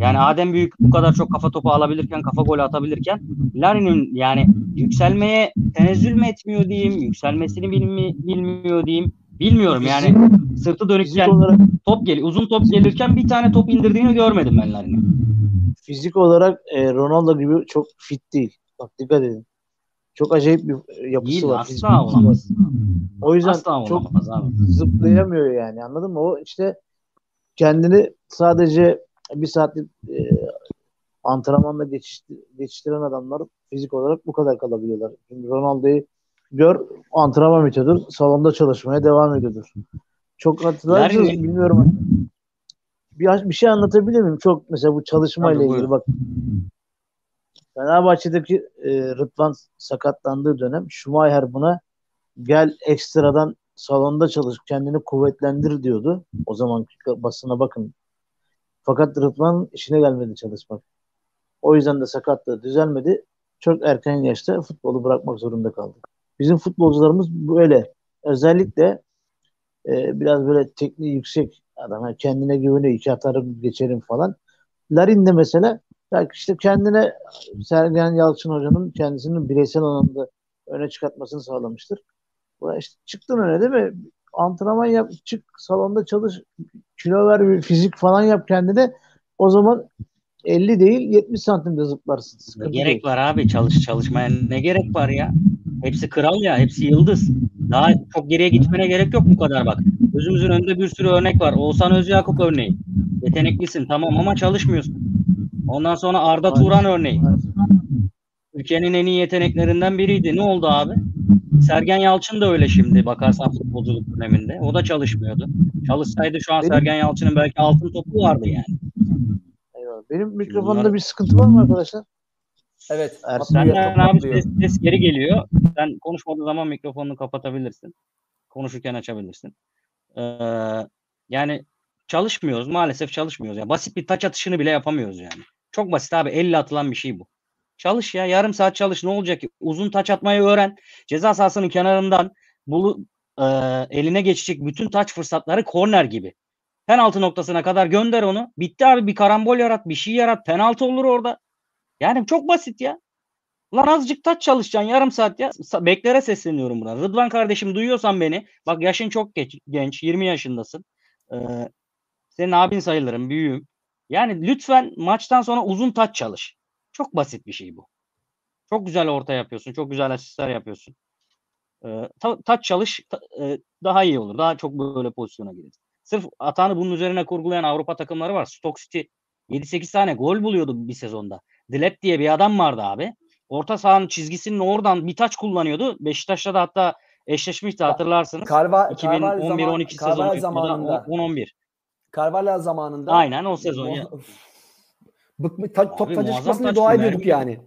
Yani Adem Büyük bu kadar çok kafa topu alabilirken, kafa golü atabilirken Larin'in yani yükselmeye tenezzül mü etmiyor diyeyim, yükselmesini bilmi, bilmiyor diyeyim. Bilmiyorum yani sırtı dönükken olarak top geliyor. Uzun top gelirken bir tane top indirdiğini görmedim ben Larin'in. fizik olarak e, Ronaldo gibi çok fit değil. Bak dikkat edin. Çok acayip bir yapısı Değil, var. asla yapısı var. olamaz. O yüzden Asla çok olamaz abi. zıplayamıyor yani anladın mı? O işte kendini sadece bir saatlik e, antrenmanla geçişti, geçiştiren adamlar fizik olarak bu kadar kalabiliyorlar. Şimdi Ronaldo'yu gör antrenman bitiyordur. Salonda çalışmaya devam ediyordur. Çok hatırlarsınız Yani- bilmiyorum. Bir, bir şey anlatabilir miyim? Çok mesela bu çalışmayla Tabii, ilgili bak. Fenerbahçe'deki e, Rıdvan sakatlandığı dönem Schumacher buna gel ekstradan salonda çalış kendini kuvvetlendir diyordu. O zaman basına bakın. Fakat Rıdvan işine gelmedi çalışmak. O yüzden de sakatlığı düzelmedi. Çok erken yaşta futbolu bırakmak zorunda kaldı. Bizim futbolcularımız böyle. Özellikle e, biraz böyle tekniği yüksek adam. Yani kendine güveniyor. iki atarım geçerim falan. Larin de mesela belki işte kendine Sergen Yalçın Hoca'nın kendisinin bireysel anlamda öne çıkartmasını sağlamıştır. İşte çıktın öne değil mi? Antrenman yap, çık salonda çalış, kilo ver, bir fizik falan yap kendine. O zaman 50 değil 70 santimde zıplarsın. Ne gerek değil. var abi çalış çalışmaya ne gerek var ya? Hepsi kral ya, hepsi yıldız. Daha çok geriye gitmene gerek yok bu kadar bak. Gözümüzün önünde bir sürü örnek var. Oğuzhan Özyakup örneği. Yeteneklisin tamam ama çalışmıyorsun. Ondan sonra Arda Turan örneği. Ülkenin en iyi yeteneklerinden biriydi. Ne oldu abi? Sergen Yalçın da öyle şimdi bakarsan futbolculuk döneminde. O da çalışmıyordu. Çalışsaydı şu an Benim- Sergen Yalçın'ın belki altın topu vardı yani. Eyvallah. Benim mikrofonda bunlar- bir sıkıntı var mı arkadaşlar? Evet. Senden abi ses, ses geri geliyor. Sen konuşmadığı zaman mikrofonunu kapatabilirsin. Konuşurken açabilirsin. Ee, yani çalışmıyoruz. Maalesef çalışmıyoruz. Ya basit bir taç atışını bile yapamıyoruz yani. Çok basit abi. Elle atılan bir şey bu. Çalış ya. Yarım saat çalış. Ne olacak ki? Uzun taç atmayı öğren. Ceza sahasının kenarından bulu e, eline geçecek bütün taç fırsatları korner gibi. Penaltı noktasına kadar gönder onu. Bitti abi. Bir karambol yarat. Bir şey yarat. Penaltı olur orada. Yani çok basit ya. Lan azıcık taç çalışacaksın yarım saat ya. Beklere sesleniyorum buradan. Rıdvan kardeşim duyuyorsan beni. Bak yaşın çok geç, genç. 20 yaşındasın. Ee, senin abin sayılırım. Büyüğüm. Yani lütfen maçtan sonra uzun taç çalış. Çok basit bir şey bu. Çok güzel orta yapıyorsun. Çok güzel asistler yapıyorsun. Ee, ta- taç çalış ta- e, daha iyi olur. Daha çok böyle pozisyona girer. Sırf atağını bunun üzerine kurgulayan Avrupa takımları var. Stoke City 7-8 tane gol buluyordu bir sezonda. Dilep diye bir adam vardı abi. Orta sahanın çizgisinin oradan bir taç kullanıyordu. Beşiktaş'ta da hatta eşleşmişti hatırlarsınız. Karva, 2011-12 sezonu zamanında 10-11. Carvalho zamanında Aynen o sezon ya. Bıkma, ta, top Abi, tacı muazzam çıkmasın diye taç dua ediyorduk yani.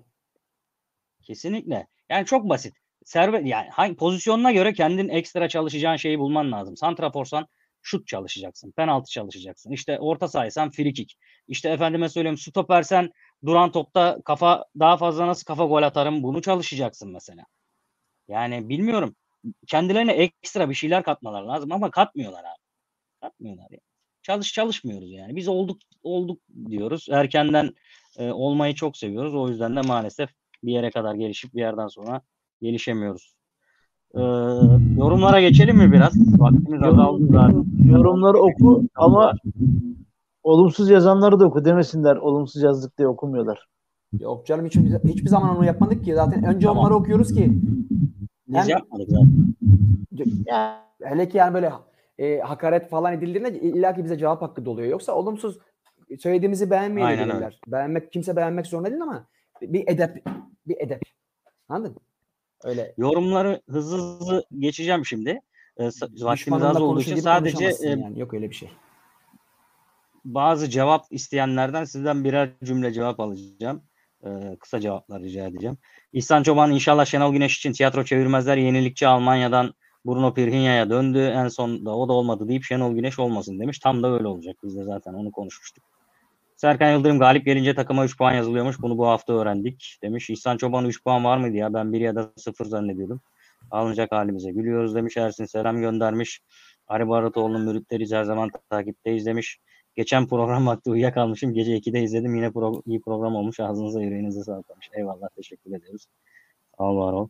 Kesinlikle. Yani çok basit. Serve yani hangi pozisyonuna göre kendin ekstra çalışacağın şeyi bulman lazım. Santraforsan şut çalışacaksın. Penaltı çalışacaksın. İşte orta sahaysan free kick. İşte efendime söyleyeyim stopersen duran topta kafa daha fazla nasıl kafa gol atarım bunu çalışacaksın mesela. Yani bilmiyorum. Kendilerine ekstra bir şeyler katmalar lazım ama katmıyorlar abi. Katmıyorlar ya. Çalış çalışmıyoruz yani. Biz olduk olduk diyoruz. Erkenden e, olmayı çok seviyoruz. O yüzden de maalesef bir yere kadar gelişip bir yerden sonra gelişemiyoruz. Ee, yorumlara geçelim mi biraz? Vaktimiz azaldı zaten. Yorumları oku ama olumsuz yazanları da oku demesinler. Olumsuz yazdık diye okumuyorlar. Yok canım hiç, hiçbir zaman onu yapmadık ki. Zaten önce Tamam. onları okuyoruz ki. Biz Hem- yapmadık zaten. Ya, hele ki yani böyle e, hakaret falan edildiğinde illaki bize cevap hakkı doluyor. Yoksa olumsuz söylediğimizi Aynen öyle. beğenmeyebilirler. Beğenmek kimse beğenmek zorunda değil ama bir edep bir edep. Anladın mı? Öyle Yorumları hızlı hızlı geçeceğim şimdi. Sa- vaktimiz az olduğu için sadece e, yani. Yok öyle bir şey. bazı cevap isteyenlerden sizden birer cümle cevap alacağım. Ee, kısa cevaplar rica edeceğim. İhsan Çoban inşallah Şenol Güneş için tiyatro çevirmezler. Yenilikçi Almanya'dan Bruno Pirhinya'ya döndü. En son da o da olmadı deyip Şenol Güneş olmasın demiş. Tam da öyle olacak. Biz de zaten onu konuşmuştuk. Serkan Yıldırım galip gelince takıma 3 puan yazılıyormuş. Bunu bu hafta öğrendik demiş. İhsan Çoban 3 puan var mıydı ya? Ben 1 ya da 0 zannediyordum. Alınacak halimize gülüyoruz demiş. Ersin selam göndermiş. Ali Baratoğlu'nun müritleriyiz her zaman takipteyiz demiş. Geçen program vakti uyuyakalmışım. Gece 2'de izledim. Yine pro- iyi program olmuş. Ağzınıza yüreğinize sağlık demiş. Eyvallah teşekkür ol var ol.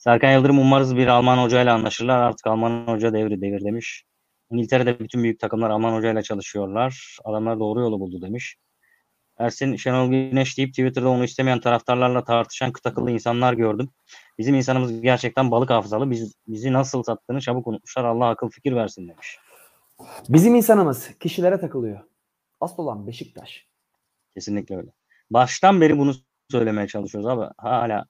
Serkan Yıldırım umarız bir Alman hocayla anlaşırlar. Artık Alman hoca devri devir demiş. İngiltere'de bütün büyük takımlar Alman hocayla çalışıyorlar. Adamlar doğru yolu buldu demiş. Ersin Şenol Güneş deyip Twitter'da onu istemeyen taraftarlarla tartışan kıt akıllı insanlar gördüm. Bizim insanımız gerçekten balık hafızalı. Biz, bizi nasıl sattığını çabuk unutmuşlar. Allah akıl fikir versin demiş. Bizim insanımız kişilere takılıyor. Asıl olan Beşiktaş. Kesinlikle öyle. Baştan beri bunu söylemeye çalışıyoruz abi. Hala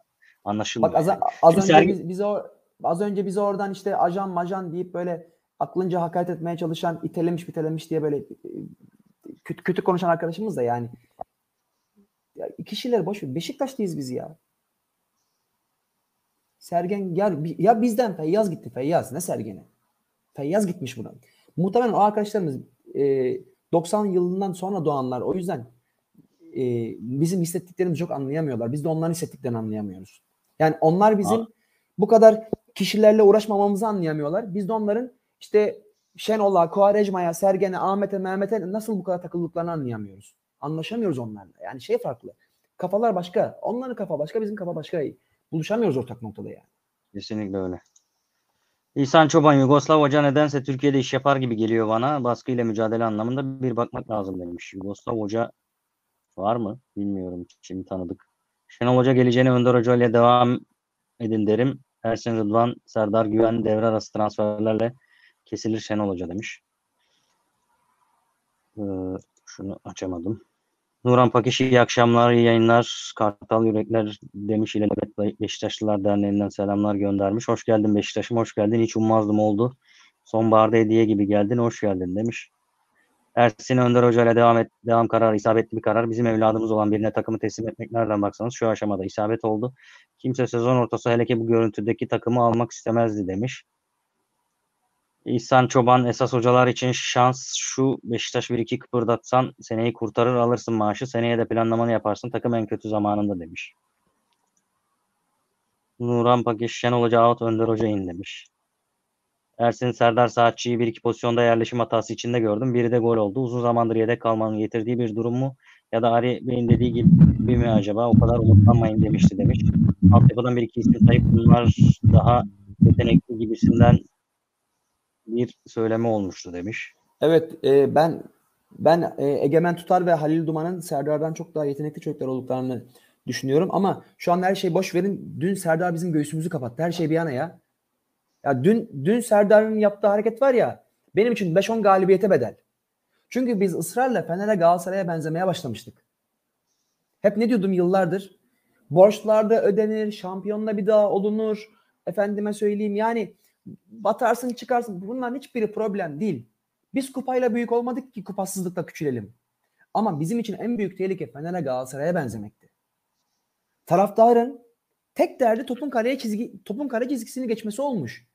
anlaşılmıyor. Bak az, yani. az Şimdi önce sergi- biz, biz o az önce bizi oradan işte ajan majan deyip böyle aklınca hakaret etmeye çalışan itelemiş bitelemiş diye böyle e, kötü, kötü konuşan arkadaşımız da yani ya kişileri boş ver. Beşiktaşlıyız biz ya. Sergen ya, ya bizden Feyyaz gitti Feyyaz ne Sergen'i? Feyyaz gitmiş buradan. Muhtemelen o arkadaşlarımız e, 90 yılından sonra doğanlar o yüzden e, bizim hissettiklerimizi çok anlayamıyorlar. Biz de onların hissettiklerini anlayamıyoruz. Yani onlar bizim Abi. bu kadar kişilerle uğraşmamamızı anlayamıyorlar. Biz de onların işte Şenol'a, Kuarejma'ya, Sergen'e, Ahmet'e, Mehmet'e nasıl bu kadar takıldıklarını anlayamıyoruz. Anlaşamıyoruz onlarla. Yani şey farklı. Kafalar başka. Onların kafa başka, bizim kafa başka. Buluşamıyoruz ortak noktada yani. Kesinlikle öyle. İhsan Çoban Yugoslav hoca nedense Türkiye'de iş yapar gibi geliyor bana. Baskıyla mücadele anlamında bir bakmak lazım demiş. Yugoslav hoca var mı? Bilmiyorum. Şimdi tanıdık. Şenol Hoca geleceğine Önder Hoca ile devam edin derim. Ersin Rıdvan, Serdar Güven devre arası transferlerle kesilir Şenol Hoca demiş. Ee, şunu açamadım. Nuran Pakeş iyi akşamlar, iyi yayınlar. Kartal Yürekler demiş ile Beşiktaşlılar Derneği'nden selamlar göndermiş. Hoş geldin Beşiktaş'ım, hoş geldin. Hiç ummazdım oldu. Sonbaharda hediye gibi geldin, hoş geldin demiş. Ersin Önder Hoca ile devam et, devam kararı isabetli bir karar. Bizim evladımız olan birine takımı teslim etmek nereden baksanız şu aşamada isabet oldu. Kimse sezon ortası hele ki bu görüntüdeki takımı almak istemezdi demiş. İhsan Çoban esas hocalar için şans şu Beşiktaş 1-2 kıpırdatsan seneyi kurtarır alırsın maaşı seneye de planlamanı yaparsın takım en kötü zamanında demiş. Nuran Pakiş Şenol Hoca out Önder Hoca in demiş. Ersin Serdar Saatçı'yı bir iki pozisyonda yerleşim hatası içinde gördüm. Biri de gol oldu. Uzun zamandır yedek kalmanın getirdiği bir durum mu? Ya da Ari Bey'in dediği gibi mi acaba? O kadar umutlanmayın demişti demiş. Altyapıdan bir iki isim sayıp bunlar daha yetenekli gibisinden bir söyleme olmuştu demiş. Evet e, ben ben e, Egemen Tutar ve Halil Duman'ın Serdar'dan çok daha yetenekli çocuklar olduklarını düşünüyorum ama şu an her şeyi boş verin. Dün Serdar bizim göğsümüzü kapattı. Her şey bir yana ya. Ya dün dün Serdar'ın yaptığı hareket var ya benim için 5-10 galibiyete bedel. Çünkü biz ısrarla Fener'e Galatasaray'a benzemeye başlamıştık. Hep ne diyordum yıllardır? Borçlarda ödenir, şampiyonla bir daha olunur. Efendime söyleyeyim yani batarsın çıkarsın. Bunların hiçbiri problem değil. Biz kupayla büyük olmadık ki kupasızlıkla küçülelim. Ama bizim için en büyük tehlike Fener'e Galatasaray'a benzemekti. Taraftarın tek derdi topun kaleye çizgi topun kale çizgisini geçmesi olmuş.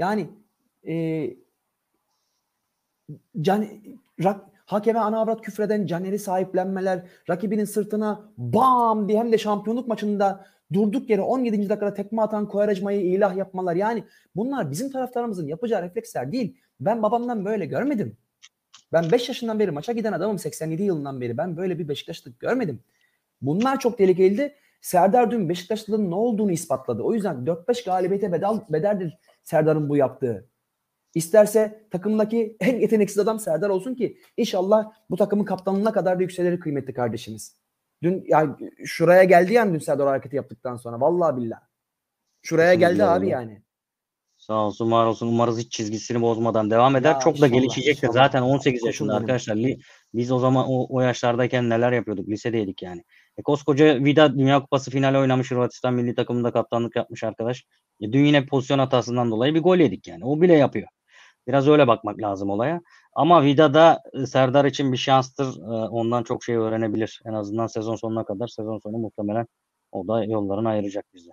Yani e, can, rak, hakeme ana avrat küfreden Caner'i sahiplenmeler, rakibinin sırtına bam diye hem de şampiyonluk maçında durduk yere 17. dakikada tekme atan Koyaracma'yı ilah yapmalar. Yani bunlar bizim taraftarımızın yapacağı refleksler değil. Ben babamdan böyle görmedim. Ben 5 yaşından beri maça giden adamım 87 yılından beri. Ben böyle bir Beşiktaşlık görmedim. Bunlar çok tehlikeliydi. Serdar dün Beşiktaşlılığın ne olduğunu ispatladı. O yüzden 4-5 galibiyete bedel, bedeldir Serdar'ın bu yaptığı. İsterse takımdaki en yeteneksiz adam Serdar olsun ki inşallah bu takımın kaptanlığına kadar da yükselir kıymetli kardeşimiz. Dün yani şuraya geldi yani dün Serdar hareketi yaptıktan sonra. Vallahi billah. Şuraya geldi abi yani. Sağ olsun var olsun. Umarız hiç çizgisini bozmadan devam eder. Ya Çok da gelişecektir. inşallah. Zaten 18 Koçum yaşında arkadaşlar. Biz o zaman o, o yaşlardayken neler yapıyorduk? Lisedeydik yani. E, koskoca Vida Dünya Kupası finali oynamış Hırvatistan milli takımında kaptanlık yapmış arkadaş. E, dün yine pozisyon hatasından dolayı bir gol yedik yani. O bile yapıyor. Biraz öyle bakmak lazım olaya. Ama Vida'da e, Serdar için bir şanstır. E, Ondan çok şey öğrenebilir. En azından sezon sonuna kadar. Sezon sonu muhtemelen o da yollarını ayıracak bize.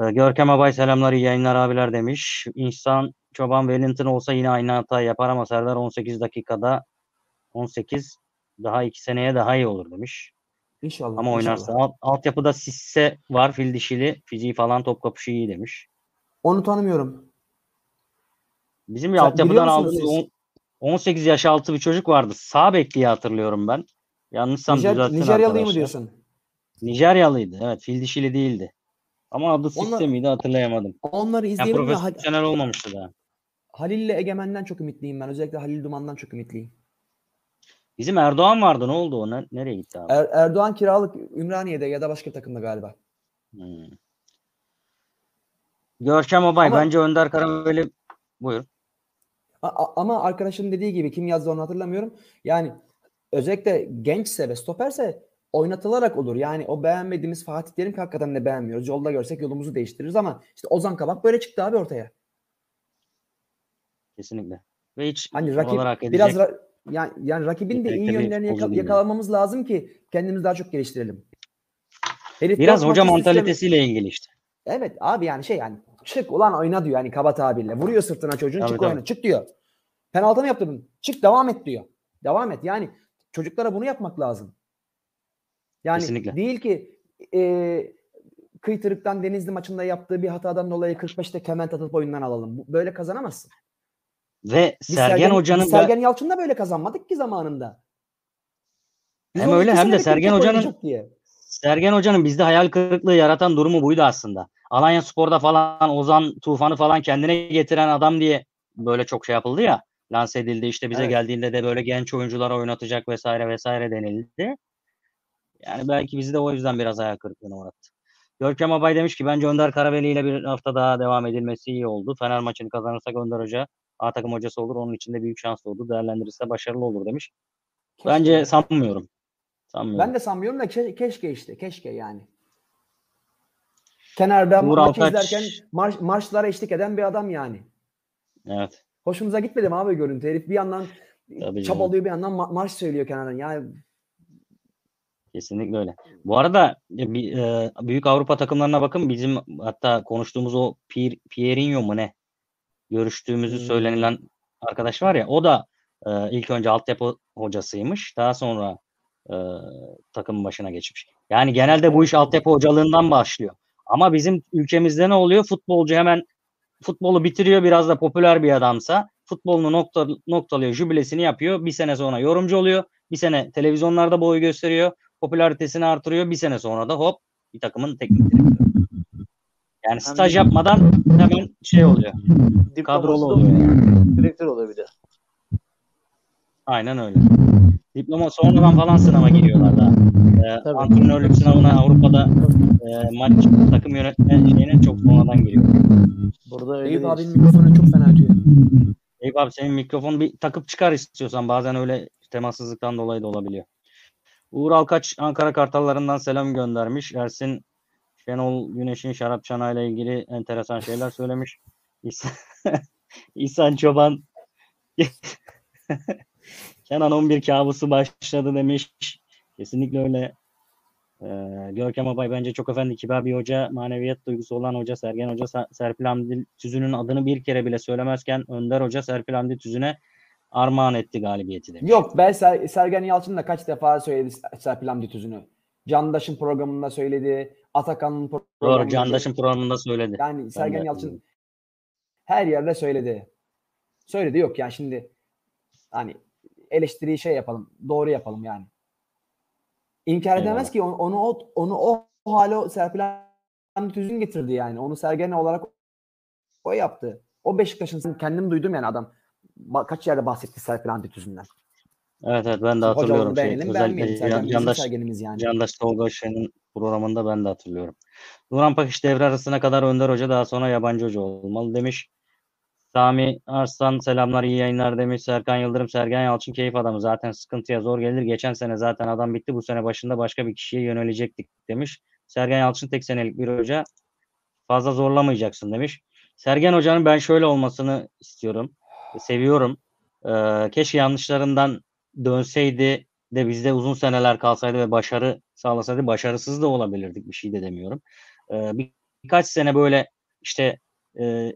Ee, Görkem Abay selamlar iyi yayınlar abiler demiş. İnsan Çoban Wellington olsa yine aynı hata yapar ama Serdar 18 dakikada 18 daha 2 seneye daha iyi olur demiş. İnşallah. Ama oynarsa inşallah. alt, altyapıda Sisse var fil dişili fiziği falan top kapışı iyi demiş. Onu tanımıyorum. Bizim Sen altyapıdan aldığımız siz? on- 18 yaş altı bir çocuk vardı. Sağ bek diye hatırlıyorum ben. Yanlışsam Nijer, düzeltsin Nijeryalı mı diyorsun? Nijeryalıydı. Evet fil dişili değildi. Ama adı Sisse miydi hatırlayamadım. Onları Yani izleyelim Hal- profesyonel olmamıştı daha. Halil'le Egemen'den çok ümitliyim ben. Özellikle Halil Duman'dan çok ümitliyim. Bizim Erdoğan vardı. Ne oldu o? Ne- nereye gitti abi? Er- Erdoğan kiralık Ümraniye'de ya da başka takımda galiba. Hmm. Görkem Abay. Ama- Bence Önder Karaveli buyur. Ama arkadaşın dediği gibi kim yazdı onu hatırlamıyorum. Yani özellikle gençse ve stoperse oynatılarak olur. Yani o beğenmediğimiz Fatih Terim ki hakikaten de beğenmiyoruz. Yolda görsek yolumuzu değiştiririz ama işte Ozan Kabak böyle çıktı abi ortaya. Kesinlikle. Ve hiç Hani rakip oralar hak edecek. biraz ra- yani, yani rakibin de iyi yönlerini yaka- yakalamamız lazım ki kendimizi daha çok geliştirelim. Herif Biraz hoca mantalitesiyle ilgili işte. Evet abi yani şey yani çık ulan oyna diyor yani kaba tabirle. Vuruyor sırtına çocuğun Tabii, çık tabii. oyna çık diyor. Penaltı mı yaptırdın? Çık devam et diyor. Devam et. Yani çocuklara bunu yapmak lazım. Yani Kesinlikle. değil ki e, Kıytırık'tan Denizli maçında yaptığı bir hatadan dolayı 45'te kement atıp oyundan alalım. Böyle kazanamazsın. Ve Biz Sergen, Hoca'nın biz da Sergen Yalçın'da böyle kazanmadık ki zamanında. Biz Hem öyle hem de Sergen Hoca'nın- diye. Sergen Hoca'nın bizde hayal kırıklığı yaratan durumu buydu aslında. Alanya Spor'da falan Ozan Tufan'ı falan kendine getiren adam diye böyle çok şey yapıldı ya. Lanse edildi işte bize Evet. geldiğinde de böyle genç oyunculara oynatacak vesaire vesaire denildi. Yani belki bizi de o yüzden biraz hayal kırıklığına uğrattı. Görkem Abay demiş ki bence Önder Karaveli ile bir hafta daha devam edilmesi iyi oldu. Fener maçını kazanırsak Önder Hoca A takım hocası olur. Onun için de büyük şans oldu. Değerlendirirse başarılı olur demiş. Keşke Bence sanmıyorum. Sanmıyorum. Ben de sanmıyorum da ke- keşke işte. Keşke yani. Kenarda Uğur maçı Alkaç- izlerken marş, marşlara eşlik eden bir adam yani. Evet. Hoşumuza gitmedi mi abi görüntü? Herif bir yandan Tabii çabalıyor bir yandan ma- marş söylüyor kenardan. Yani Kesinlikle öyle. Bu arada e, bir, e, büyük Avrupa takımlarına bakın. Bizim hatta konuştuğumuz o Pier, Pierinho mu ne? Görüştüğümüzü Hmm. söylenilen arkadaş var ya o da e, ilk önce altyapı hocasıymış. Daha sonra e, takımın başına geçmiş. Yani genelde bu iş altyapı hocalığından başlıyor. Ama bizim ülkemizde ne oluyor? Futbolcu hemen futbolu bitiriyor biraz da popüler bir adamsa futbolunu nokta, noktalıyor, jübilesini yapıyor. Bir sene sonra yorumcu oluyor. Bir sene televizyonlarda boyu gösteriyor. Popülaritesini artırıyor. Bir sene sonra da hop bir takımın teknik direktörü. Yani staj yapmadan hemen şey oluyor. Diploması Kadrolu oluyor yani. Direktör oluyor bir de. Aynen öyle. Diploma sonradan falan sınava giriyorlar da. Ee, Tabii. antrenörlük sınavına Avrupa'da e, maç takım yönetme şeyine çok sonradan giriyor. Burada öyle Eyüp abinin mikrofonu çok fena ötüyor. Eyüp abi senin mikrofonu bir takıp çıkar istiyorsan. Bazen öyle temassızlıktan dolayı da olabiliyor. Uğur Alkaç Ankara Kartallarından selam göndermiş. Ersin Şenol Güneş'in şarap çanağıyla ilgili enteresan şeyler söylemiş. İhsan, İhsan Çoban Kenan 11 kabusu başladı demiş. Kesinlikle öyle. Ee, Görkem Abay bence çok efendi kibar bir hoca. Maneviyat duygusu olan hoca. Sergen Hoca Serpil Hamdi Tüzün'ün adını bir kere bile söylemezken Önder Hoca Serpil Hamdi Tüzün'e armağan etti galibiyeti demiş. Yok ben Ser- Sergen Yalçın da kaç defa söyledi Serpil Hamdi Tüzün'ü. Candaş'ın programında söyledi. Atakan'ın programında Doğru Candaş'ın programında söyledi. Yani Sergen Yalçın her yerde söyledi. Söyledi yok yani şimdi hani eleştiriyi şey yapalım. Doğru yapalım yani. İnkar edemez Eyvallah. ki onu, onu o onu o hale Serpil Hamdi Tüzün getirdi yani. Onu Sergen olarak o yaptı. O Beşiktaş'ın kendim duydum yani adam kaç yerde bahsetti Serpil Hamdi Tüzün'den. Evet evet ben de Hoca hatırlıyorum. Şey, beğenmeyelim. Candaş, Sergenimiz yani. Candaş Tolga Şen'in programında ben de hatırlıyorum. Duran Pakiş devre arasına kadar Önder Hoca daha sonra yabancı hoca olmalı demiş. Sami Arslan selamlar iyi yayınlar demiş. Serkan Yıldırım Sergen Yalçın keyif adamı. Zaten sıkıntıya zor gelir. Geçen sene zaten adam bitti. Bu sene başında başka bir kişiye yönelecektik demiş. Sergen Yalçın tek senelik bir hoca. Fazla zorlamayacaksın demiş. Sergen Hoca'nın ben şöyle olmasını istiyorum. Seviyorum. Ee, keşke yanlışlarından dönseydi de bizde uzun seneler kalsaydı ve başarı sağlasaydı başarısız da olabilirdik bir şey de demiyorum. Ee, bir, birkaç sene böyle işte e,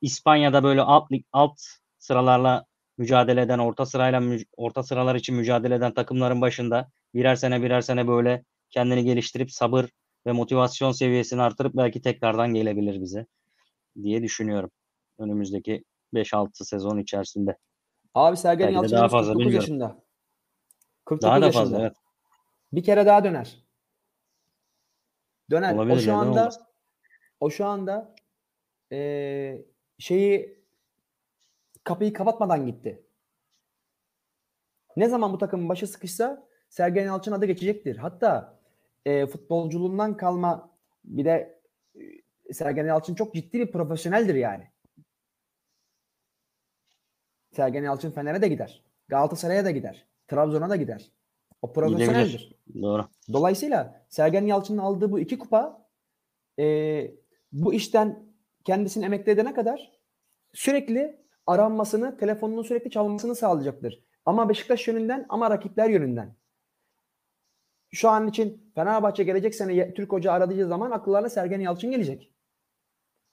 İspanya'da böyle alt alt sıralarla mücadele eden orta sırayla orta sıralar için mücadele eden takımların başında birer sene birer sene böyle kendini geliştirip sabır ve motivasyon seviyesini artırıp belki tekrardan gelebilir bize diye düşünüyorum. Önümüzdeki 5-6 sezon içerisinde. Abi Sergen Belki Yalçın daha fazla, 49 bilmiyorum. yaşında. 49 Daha da yaşında. fazla evet. Bir kere daha döner. Döner. Olabilir, o şu anda o şu anda eee, şeyi kapıyı kapatmadan gitti. Ne zaman bu takımın başı sıkışsa Sergen Yalçın adı geçecektir. Hatta eee, futbolculuğundan kalma bir de e, Sergen Yalçın çok ciddi bir profesyoneldir yani. Sergen Yalçın Fener'e de gider. Galatasaray'a da gider. Trabzon'a da gider. O profesyoneldir. Doğru. Dolayısıyla Sergen Yalçın'ın aldığı bu iki kupa e, bu işten kendisini emekli edene kadar sürekli aranmasını, telefonunun sürekli çalmasını sağlayacaktır. Ama Beşiktaş yönünden ama rakipler yönünden. Şu an için Fenerbahçe gelecek sene Türk Hoca aradığı zaman akıllarına Sergen Yalçın gelecek.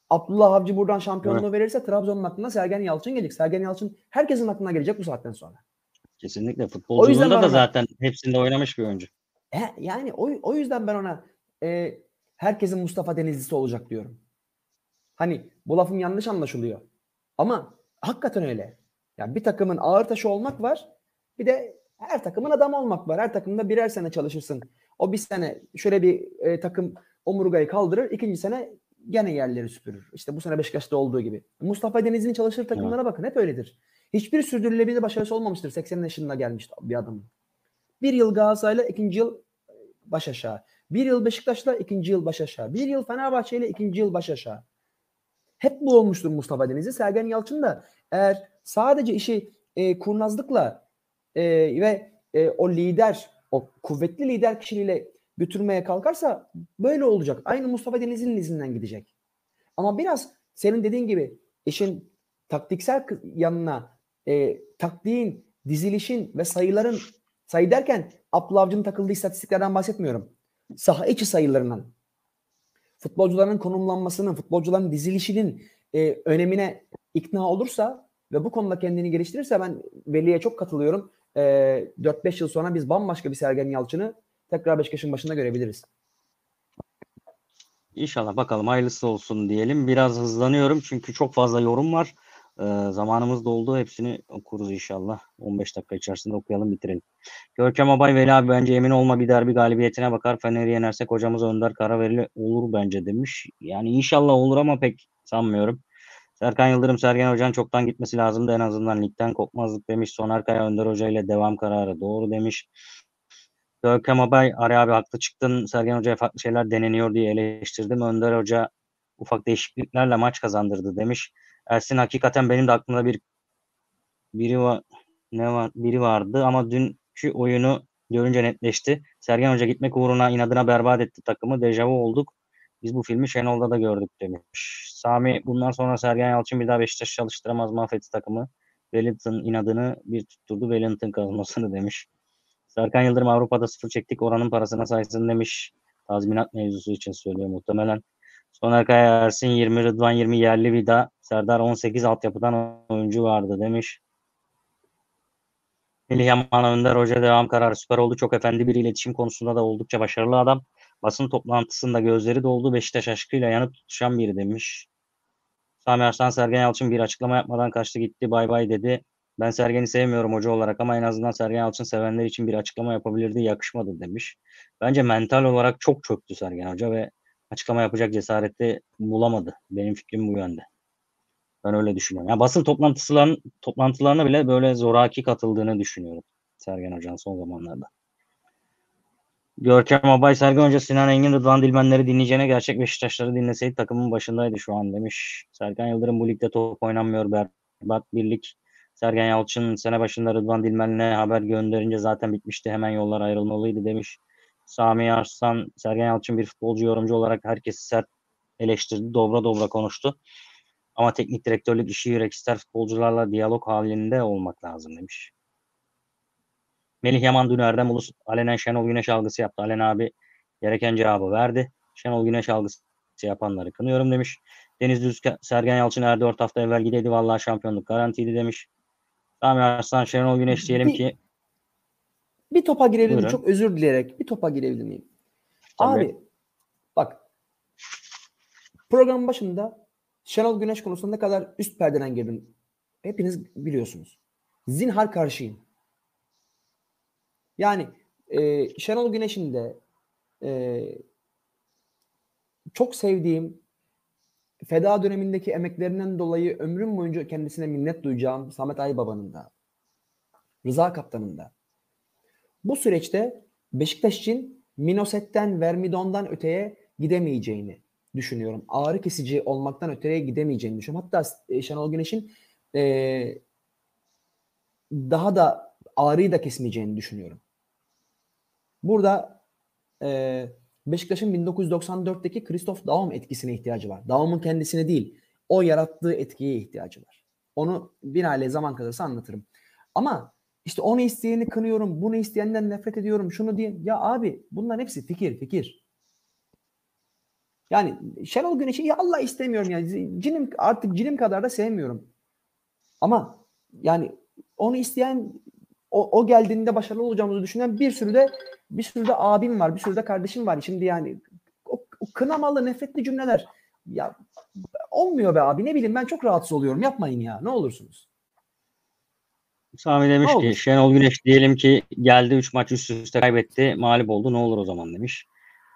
Abdullah Avcı buradan şampiyonluğu verirse Trabzon'un aklına Sergen Yalçın gelecek. Sergen Yalçın herkesin aklına gelecek bu saatten sonra. Kesinlikle. Futbolculuğunda da ona- zaten hepsinde oynamış bir oyuncu. E, yani o, o yüzden ben ona e, herkesin Mustafa Denizlisi olacak diyorum. Hani bu lafım yanlış anlaşılıyor. Ama hakikaten öyle. Yani bir takımın ağır taşı olmak var. Bir de her takımın adamı olmak var. Her takımda birer sene çalışırsın. O bir sene şöyle bir e, takım omurgayı kaldırır. ikinci sene gene yerleri süpürür. İşte bu sene Beşiktaş'ta olduğu gibi. Mustafa Denizli'nin çalıştığı takımlara bakın. Hep öyledir. Hiçbir sürdürülebilir başarısı olmamıştır. 80 yaşında gelmiş bir adamın. Bir yıl Galatasaray'la ikinci yıl baş aşağı. Bir yıl Beşiktaş'la ikinci yıl baş aşağı. Bir yıl Fenerbahçe ile ikinci yıl baş aşağı. Hep bu olmuştur Mustafa Denizli. Sergen Yalçın da eğer sadece işi e, kurnazlıkla e, ve e, o lider, o kuvvetli lider kişiliğiyle götürmeye kalkarsa böyle olacak. Aynı Mustafa Denizli'nin izinden gidecek. Ama biraz senin dediğin gibi işin taktiksel yanına e, taktiğin, dizilişin ve sayıların sayı derken Abdullah Avcı'nın takıldığı istatistiklerden bahsetmiyorum. Saha içi sayılarından futbolcuların konumlanmasının, futbolcuların dizilişinin e, önemine ikna olursa ve bu konuda kendini geliştirirse ben Veli'ye çok katılıyorum. E, 4-5 yıl sonra biz bambaşka bir Sergen Yalçın'ı tekrar Beşiktaş'ın başında görebiliriz. İnşallah bakalım hayırlısı olsun diyelim. Biraz hızlanıyorum çünkü çok fazla yorum var. Ee, zamanımız doldu. Hepsini okuruz inşallah. 15 dakika içerisinde okuyalım bitirelim. Görkem Abay Veli abi bence emin olma bir derbi galibiyetine bakar. Fener'i yenersek hocamız Önder Karaverili olur bence demiş. Yani inşallah olur ama pek sanmıyorum. Serkan Yıldırım Sergen Hoca'nın çoktan gitmesi lazımdı. En azından ligden kopmazlık demiş. Soner Kaya Önder Hoca ile devam kararı doğru demiş. Görkem Abay Ari abi haklı çıktın. Sergen Hoca'ya farklı şeyler deneniyor diye eleştirdim. Önder Hoca ufak değişikliklerle maç kazandırdı demiş. Ersin hakikaten benim de aklımda bir biri var ne var biri vardı ama dünkü oyunu görünce netleşti. Sergen Hoca gitmek uğruna inadına berbat etti takımı. Dejavu olduk. Biz bu filmi Şenol'da da gördük demiş. Sami bundan sonra Sergen Yalçın bir daha Beşiktaş çalıştıramaz mahvetti takımı. Wellington inadını bir tutturdu Wellington kazmasını demiş. Serkan Yıldırım Avrupa'da sıfır çektik oranın parasına saysın demiş. Tazminat mevzusu için söylüyor muhtemelen. Soner Kaya Ersin 20 Rıdvan 20 yerli vida. Serdar 18 altyapıdan oyuncu vardı demiş. Melih Yaman Önder Hoca devam kararı süper oldu. Çok efendi bir iletişim konusunda da oldukça başarılı adam. Basın toplantısında gözleri doldu. Beşiktaş aşkıyla yanıp tutuşan biri demiş. Sami Arslan Sergen Yalçın bir açıklama yapmadan kaçtı gitti bay bay dedi. Ben Sergen'i sevmiyorum hoca olarak ama en azından Sergen Yalçın sevenler için bir açıklama yapabilirdi yakışmadı demiş. Bence mental olarak çok çöktü Sergen Hoca ve açıklama yapacak cesareti bulamadı. Benim fikrim bu yönde. Ben öyle düşünüyorum. Yani basın toplantılarının toplantılarına bile böyle zoraki katıldığını düşünüyorum Sergen Hoca'nın son zamanlarda. Görkem Abay Sergen Hoca Sinan Engin Rıdvan Dilmenleri dinleyeceğine gerçek Beşiktaşları dinleseydi takımın başındaydı şu an demiş. Sergen Yıldırım bu ligde top oynanmıyor berbat birlik. Sergen Yalçın sene başında Rıdvan Dilmen'le haber gönderince zaten bitmişti. Hemen yollar ayrılmalıydı demiş. Sami Arslan, Sergen Yalçın bir futbolcu yorumcu olarak herkesi sert eleştirdi. Dobra dobra konuştu. Ama teknik direktörlük işi yürek ister futbolcularla diyalog halinde olmak lazım demiş. Melih Yaman dün Erdem Ulus alenen Şenol Güneş algısı yaptı. Alen abi gereken cevabı verdi. Şenol Güneş algısı yapanları kınıyorum demiş. Deniz Düz Sergen Yalçın er 4 hafta evvel gideydi. Vallahi şampiyonluk garantiydi demiş. Sami Arslan Şenol Güneş diyelim bir, ki bir topa girebilir miyim? Buyurun. Çok özür dileyerek bir topa girebilir miyim? Tabii. Abi bak programın başında Şenol Güneş konusunda ne kadar üst perdeden girdim. Hepiniz biliyorsunuz. Zinhar karşıyım. Yani e, Şenol Güneş'in de e, çok sevdiğim feda dönemindeki emeklerinden dolayı ömrüm boyunca kendisine minnet duyacağım Samet Aybaba'nın da Rıza Kaptan'ın da bu süreçte Beşiktaş için Minoset'ten, Vermidon'dan öteye gidemeyeceğini düşünüyorum. Ağrı kesici olmaktan öteye gidemeyeceğini düşünüyorum. Hatta e, Şenol Güneş'in e, daha da ağrıyı da kesmeyeceğini düşünüyorum. Burada e, Beşiktaş'ın 1994'teki Christoph Daum etkisine ihtiyacı var. Daum'un kendisine değil, o yarattığı etkiye ihtiyacı var. Onu aile zaman kalırsa anlatırım. Ama işte onu isteyeni kınıyorum, bunu isteyenden nefret ediyorum, şunu diye. Ya abi bunların hepsi fikir, fikir. Yani Şenol Güneş'i ya Allah istemiyorum yani. Cinim, artık cinim kadar da sevmiyorum. Ama yani onu isteyen o, o geldiğinde başarılı olacağımızı düşünen bir sürü de bir sürü de abim var, bir sürü de kardeşim var. Şimdi yani o, o kınamalı, nefretli cümleler ya olmuyor be abi. Ne bileyim ben çok rahatsız oluyorum. Yapmayın ya. Ne olursunuz. Sami demiş Ne ki olur? Şenol Güneş diyelim ki geldi 3 maç üst üste kaybetti. Mağlup oldu. Ne olur o zaman demiş.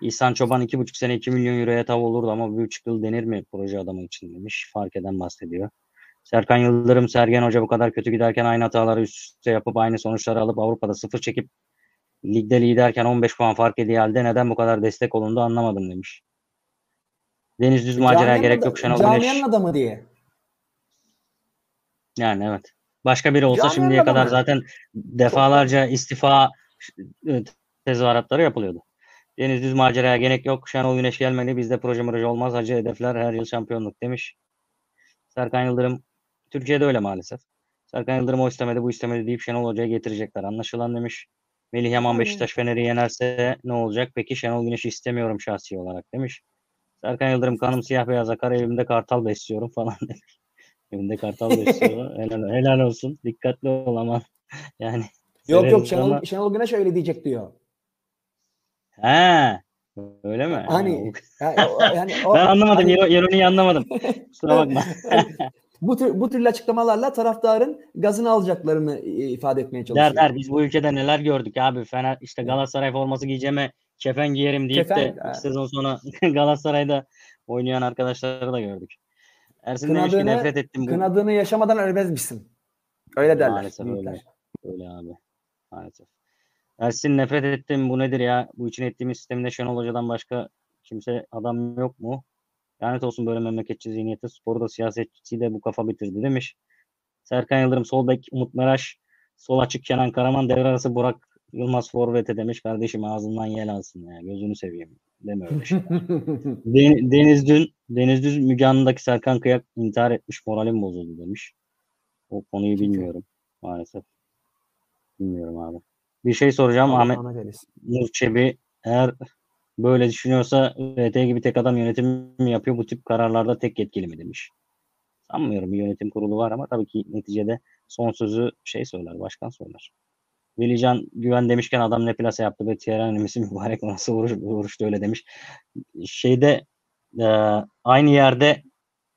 İhsan Çoban 2,5 sene 2 milyon euroya tav olurdu ama 1,5 yıl denir mi proje adamı için demiş. Fark eden bahsediyor. Serkan Yıldırım, Sergen Hoca bu kadar kötü giderken aynı hataları üst üste yapıp aynı sonuçları alıp Avrupa'da sıfır çekip ligde liderken 15 puan fark ediği halde neden bu kadar destek olundu anlamadım demiş. Deniz düz maceraya Camianın gerek yok Şenol Camianın Güneş. adamı diye. Yani evet. Başka biri olsa Camianın şimdiye kadar adamı. zaten defalarca istifa e, tezahüratları yapılıyordu. Deniz düz maceraya gerek yok. Şenol Güneş gelmeli. Bizde proje proje olmaz. Hacı hedefler her yıl şampiyonluk demiş. Serkan Yıldırım Türkiye'de öyle maalesef. Serkan Yıldırım o istemedi bu istemedi deyip Şenol Hoca'ya getirecekler. Anlaşılan demiş. Melih Yaman. Beşiktaş Fener'i yenerse ne olacak? Peki Şenol Güneş'i istemiyorum şahsi olarak demiş. Serkan Yıldırım kanım siyah beyaz akar evimde kartal besliyorum falan demiş. Evinde kartal besliyor. helal, helal olsun. Dikkatli ol aman. Yani Yok yok Şenol, ama- Şenol Güneş öyle diyecek diyor. He. Öyle mi? Hani Ha, yani, yani o- ben anlamadım. hani- ironiyi anlamadım. Kusura bakma. Bu tür bu türlü açıklamalarla taraftarın gazını alacaklarını e, ifade etmeye çalışıyor. der der biz bu ülkede neler gördük abi. Fener işte Galatasaray forması giyeceğime kefen giyerim deyip Kefen, de ha. sezon sonra Galatasaray'da oynayan arkadaşları da gördük. Ersin demiş ki Kınadığını- nefret ettim. Bu... Kınadığını yaşamadan ölmez misin? Öyle derler. Maalesef büyükler. öyle. Öyle abi. Maalesef. Ersin nefret ettim. Bu nedir ya? Bu için ettiğimiz sistemde Şenol Hoca'dan başka kimse adam yok mu? Lanet olsun böyle memleketçi zihniyeti. Sporu da siyasetçi de bu kafa bitirdi demiş. Serkan Yıldırım sol bek Umut Meraş sol açık Kenan Karaman devre arası Burak Yılmaz forvete demiş. Kardeşim ağzından yel alsın ya. Gözünü seveyim. Deme öyle şey. Den- Deniz Dün, Deniz Düz Müge Anlı'daki Serkan Kıyak intihar etmiş moralim bozuldu demiş. O konuyu bilmiyorum maalesef. Bilmiyorum abi. Bir şey soracağım Allah Ahmet. Nur Çebi eğer böyle düşünüyorsa RT gibi tek adam yönetim mi yapıyor bu tip kararlarda tek yetkili mi demiş. Sanmıyorum bir yönetim kurulu var ama tabii ki neticede son sözü şey söyler, başkan söyler. Velican Güven demişken adam ne plase yaptı ve Thierry Henry'si mübarek nasıl vuruş, vuruştu öyle demiş. Şeyde e, aynı yerde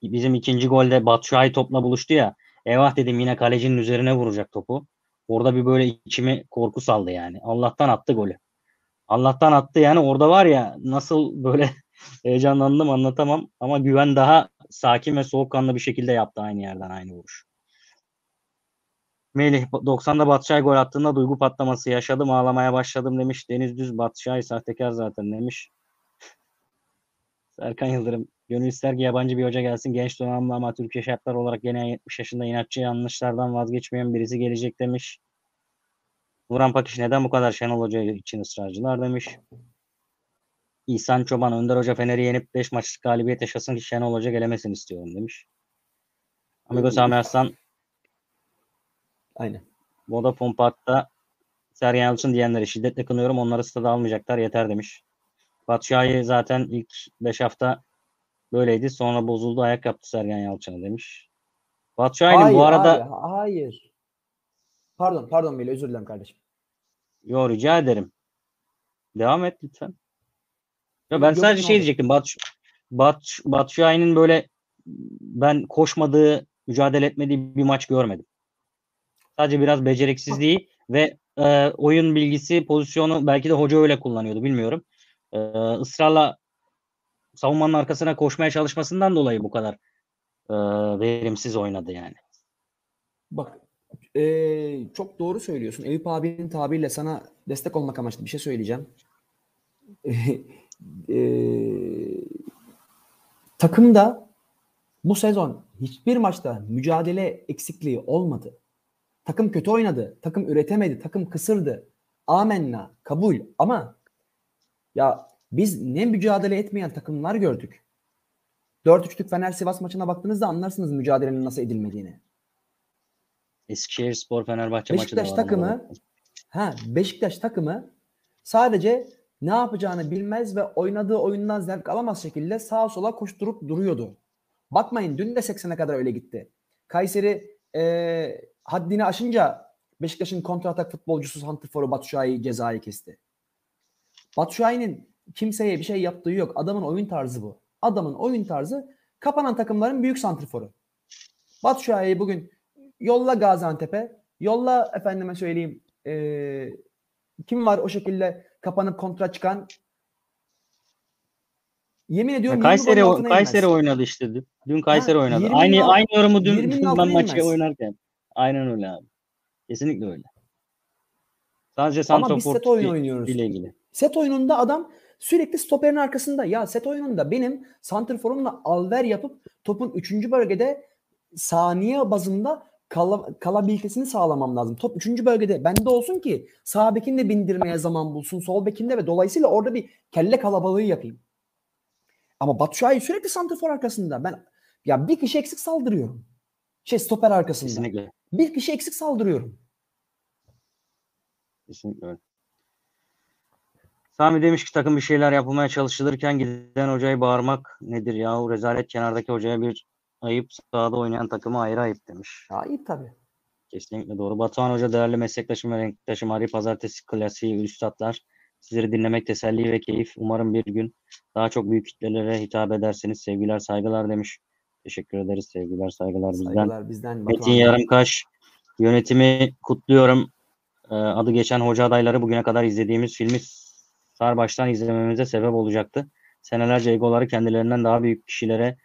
bizim ikinci golde Batshuayi topla buluştu ya. Eyvah dedim yine kalecinin üzerine vuracak topu. Orada bir böyle içimi korku saldı yani. Allah'tan attı golü. Allah'tan attı yani orada var ya nasıl böyle heyecanlandım anlatamam ama güven daha sakin ve soğukkanlı bir şekilde yaptı aynı yerden aynı vuruş. Melih 90'da Batshuayi gol attığında duygu patlaması yaşadım ağlamaya başladım demiş. Deniz Düz Batshuayi sahtekar zaten demiş. Serkan Yıldırım gönül ister ki yabancı bir hoca gelsin genç donanımlı ama Türkiye şartları olarak gene 70 yaşında inatçı yanlışlardan vazgeçmeyen birisi gelecek demiş. Vuran Pakiş neden bu kadar Şenol Hoca için ısrarcılar demiş. İhsan Çoban Önder Hoca Fener'i yenip 5 maçlık galibiyet yaşasın ki Şenol Hoca gelemesin istiyorum demiş. Amigo Sami Arslan Aynen. Vodafone Park'ta Sergen Yalçın diyenleri şiddetle kınıyorum. Onları stada almayacaklar yeter demiş. Batshuayi zaten ilk 5 hafta böyleydi. Sonra bozuldu ayak yaptı Sergen Yalçın'a demiş. Batshuayi'nin bu arada Hayır, hayır. Pardon, pardon Melih özür dilerim kardeşim. Yo rica ederim. Devam et lütfen. Ya ben Yok, sadece şey oldu? diyecektim. Bat, Bat, Batshuayi'nin böyle ben koşmadığı, mücadele etmediği bir maç görmedim. Sadece biraz beceriksizliği ve e, oyun bilgisi, pozisyonu belki de hoca öyle kullanıyordu bilmiyorum. E, ısrarla savunmanın arkasına koşmaya çalışmasından dolayı bu kadar e, verimsiz oynadı yani. Bak eee, çok doğru söylüyorsun. Eyüp abinin tabiriyle sana destek olmak amaçlı bir şey söyleyeceğim. Eee, takımda bu sezon hiçbir maçta mücadele eksikliği olmadı. Takım kötü oynadı. Takım üretemedi. Takım kısırdı. Amenna. Kabul. Ama ya biz ne mücadele etmeyen takımlar gördük. 4-3'lük Fener Sivas maçına baktığınızda anlarsınız mücadelenin nasıl edilmediğini. Eskişehir Spor Fenerbahçe maçı da Beşiktaş var. takımı ha Beşiktaş takımı sadece ne yapacağını bilmez ve oynadığı oyundan zevk alamaz şekilde sağa sola koşturup duruyordu. Bakmayın dün de 80'e kadar öyle gitti. Kayseri e, haddini aşınca Beşiktaş'ın kontratak futbolcusu Santrfor'u Batshuayi cezayı kesti. Batshuayi'nin kimseye bir şey yaptığı yok. Adamın oyun tarzı bu. Adamın oyun tarzı kapanan takımların büyük santrforu. Batshuayi'yi bugün yolla Gaziantep'e, yolla efendime söyleyeyim eee, kim var o şekilde kapanıp kontra çıkan Yemin ediyorum 20 Kayseri altına Kayseri inmez. oynadı işte. dün. Dün Kayseri Ha, oynadı. 20'nin Aynı alt- aynı yorumu dün 20'nin ben maçı oynarken. Aynen öyle abi. Kesinlikle öyle. Sadece oynuyoruz. ile ilgili. Set oyununda adam sürekli stoperin arkasında. Ya set oyununda benim santrforumla alver yapıp topun 3. bölgede saniye bazında kala, kalabilitesini sağlamam lazım. Top 3. bölgede bende olsun ki sağ bekin de bindirmeye zaman bulsun. Sol bekinde ve dolayısıyla orada bir kelle kalabalığı yapayım. Ama Batshuayi sürekli santrfor arkasında. Ben ya bir kişi eksik saldırıyorum. Şey stoper arkasında. Kesinlikle. Bir kişi eksik saldırıyorum. Kesinlikle öyle. Sami demiş ki takım bir şeyler yapılmaya çalışılırken giden hocayı bağırmak nedir yahu? Rezalet kenardaki hocaya bir ayıp sahada oynayan takıma ayrı ayıp demiş. Ayıp tabii. Kesinlikle doğru. Batuhan Hoca değerli meslektaşım ve renktaşım Ari Pazartesi klasiği üstadlar. Sizleri dinlemek teselli ve keyif. Umarım bir gün daha çok büyük kitlelere hitap edersiniz. Sevgiler saygılar demiş. Teşekkür ederiz. Sevgiler saygılar bizden. Saygılar bizden. Metin Batuhan. Yarımkaş yönetimi kutluyorum. Ee, adı geçen hoca adayları bugüne kadar izlediğimiz filmi Sarbaş'tan izlememize sebep olacaktı. Senelerce egoları kendilerinden daha büyük kişilere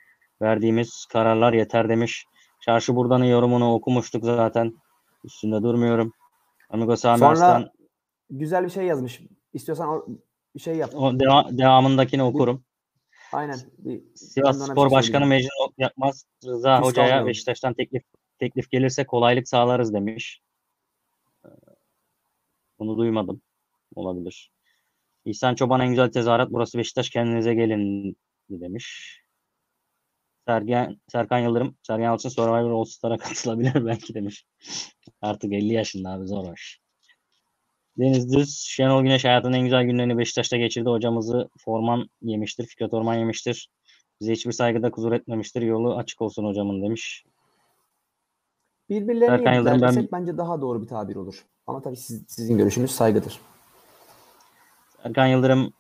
verdiğimiz kararlar yeter demiş. Çarşı Buradan'ın yorumunu okumuştuk zaten. Üstünde durmuyorum. Amigo Sami Sonra- Arslan Güzel bir şey yazmış. İstiyorsan bir şey yap. o deva- devamındakini okurum. Aynen. Bir, Sivas Spor Başkanı. Mecnun yapmaz. Rıza Risk Hoca'ya. Beşiktaş'tan teklif teklif gelirse kolaylık sağlarız demiş. Ee, Bunu duymadım. Olabilir. İhsan Çoban en güzel tezahürat burası Beşiktaş kendinize gelin demiş. Sergen, Serkan Yıldırım, Sergen Yalçın Survivor All Star'a katılabilir belki demiş. Artık 50 yaşında abi zor hoş. Deniz Düz, Şenol Güneş hayatının en güzel günlerini Beşiktaş'ta geçirdi. Hocamızı Forman yemiştir, Fikret Orman yemiştir. Bize hiçbir saygıda kuzur etmemiştir. Yolu açık olsun hocamın demiş. Birbirlerini Serkan Yıldırım, ben- bence daha doğru bir tabir olur. Ama tabii siz- sizin görüşünüz saygıdır. Erkan Yıldırım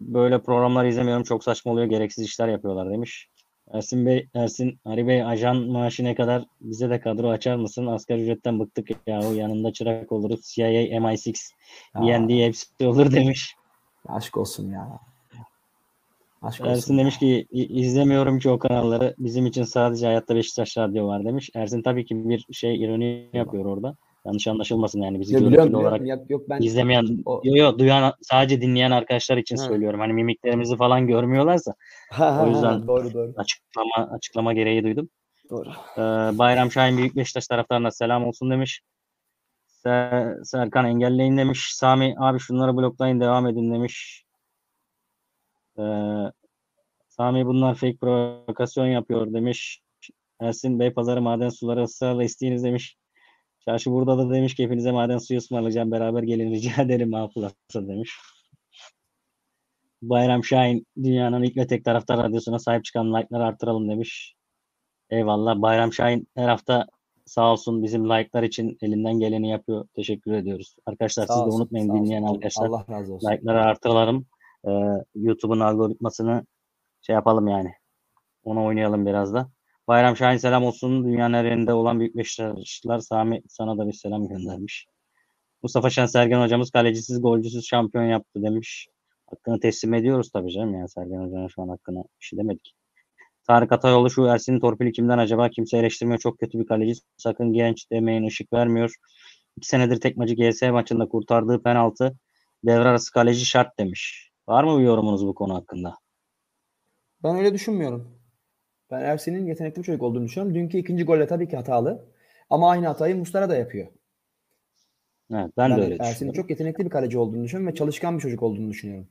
böyle programlar izlemiyorum. Çok saçma oluyor. Gereksiz işler yapıyorlar demiş. Ersin Bey, Ersin Ali Bey ajan maaşı ne kadar? Bize de kadro açar mısın? Asgari ücretten bıktık ya. Yanında çırak oluruz. CIA, MI6, Ya, BND hepsi olur demiş. aşk olsun ya. Aşk olsun. Ersin demiş ki "İ- izlemiyorum ki o kanalları. Bizim için sadece Hayatta Beşiktaş Radyo var demiş. Ersin tabii ki bir şey ironi yapıyor orada. Yanlış anlaşılmasın yani bizi görüntülü biliyorum, olarak biliyorum. Yok, yok ben izlemeyen, O- yo, yo, duyan sadece dinleyen arkadaşlar için Ha. söylüyorum. Hani mimiklerimizi falan görmüyorlarsa Ha, O yüzden- ha, doğru doğru. açıklama açıklama gereği duydum. Doğru. Ee, Bayram Şahin Büyük Beşiktaş taraftarına selam olsun demiş. Se- Serkan engelleyin demiş. Sami abi şunları bloklayın devam edin demiş. Ee, Sami bunlar fake provokasyon yapıyor demiş. Ersin Bey pazarı maden suları ısrarla isteyiniz demiş. Çarşı burada da demiş ki hepinize maden suyu ısmarlayacağım. Beraber gelin rica ederim afılasa demiş. Bayram Şahin dünyanın ilk ve tek taraftar radyosuna sahip çıkan like'ları artıralım demiş. Eyvallah. Bayram Şahin her hafta sağ olsun bizim like'lar için elinden geleni yapıyor. Teşekkür ediyoruz. Arkadaşlar Sağ siz de olsun, unutmayın sağ olsun. dinleyen arkadaşlar. Allah razı olsun. Like'ları artıralım. Ee, YouTube'un algoritmasını şey yapalım yani. Ona oynayalım biraz da. Bayram Şahin selam olsun. Dünyanın her yerinde olan büyük Beşiktaşlılar Sami sana da bir selam göndermiş. Mustafa Şen Sergen hocamız kalecisiz golcüsüz şampiyon yaptı demiş. Hakkını teslim ediyoruz tabii canım. Yani Sergen hocanın şu an hakkına bir şey demedik. Tarık Atayoğlu şu Ersin'in torpili kimden acaba? Kimse eleştirmiyor. Çok kötü bir kaleci. Sakın genç demeyin ışık vermiyor. İki senedir tek maçı GS maçında kurtardığı penaltı devre arası kaleci şart demiş. Var mı bir yorumunuz bu konu hakkında? Ben öyle düşünmüyorum. Ben Ersin'in yetenekli bir çocuk olduğunu düşünüyorum. Dünkü ikinci golle tabii ki hatalı. Ama aynı hatayı Mustara da yapıyor. Evet, ben de Yani öyle Ersin'in çok yetenekli bir kaleci olduğunu düşünüyorum ve çalışkan bir çocuk olduğunu düşünüyorum.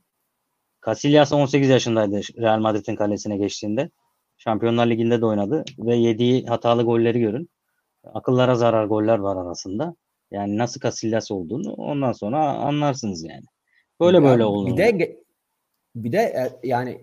Casillas 18 yaşındaydı Real Madrid'in kalesine geçtiğinde. Şampiyonlar Ligi'nde de oynadı ve yediği hatalı golleri görün. Akıllara zarar goller var arasında. Yani nasıl Casillas olduğunu ondan sonra anlarsınız yani. Böyle Ya böyle olur. Bir de bir de e, yani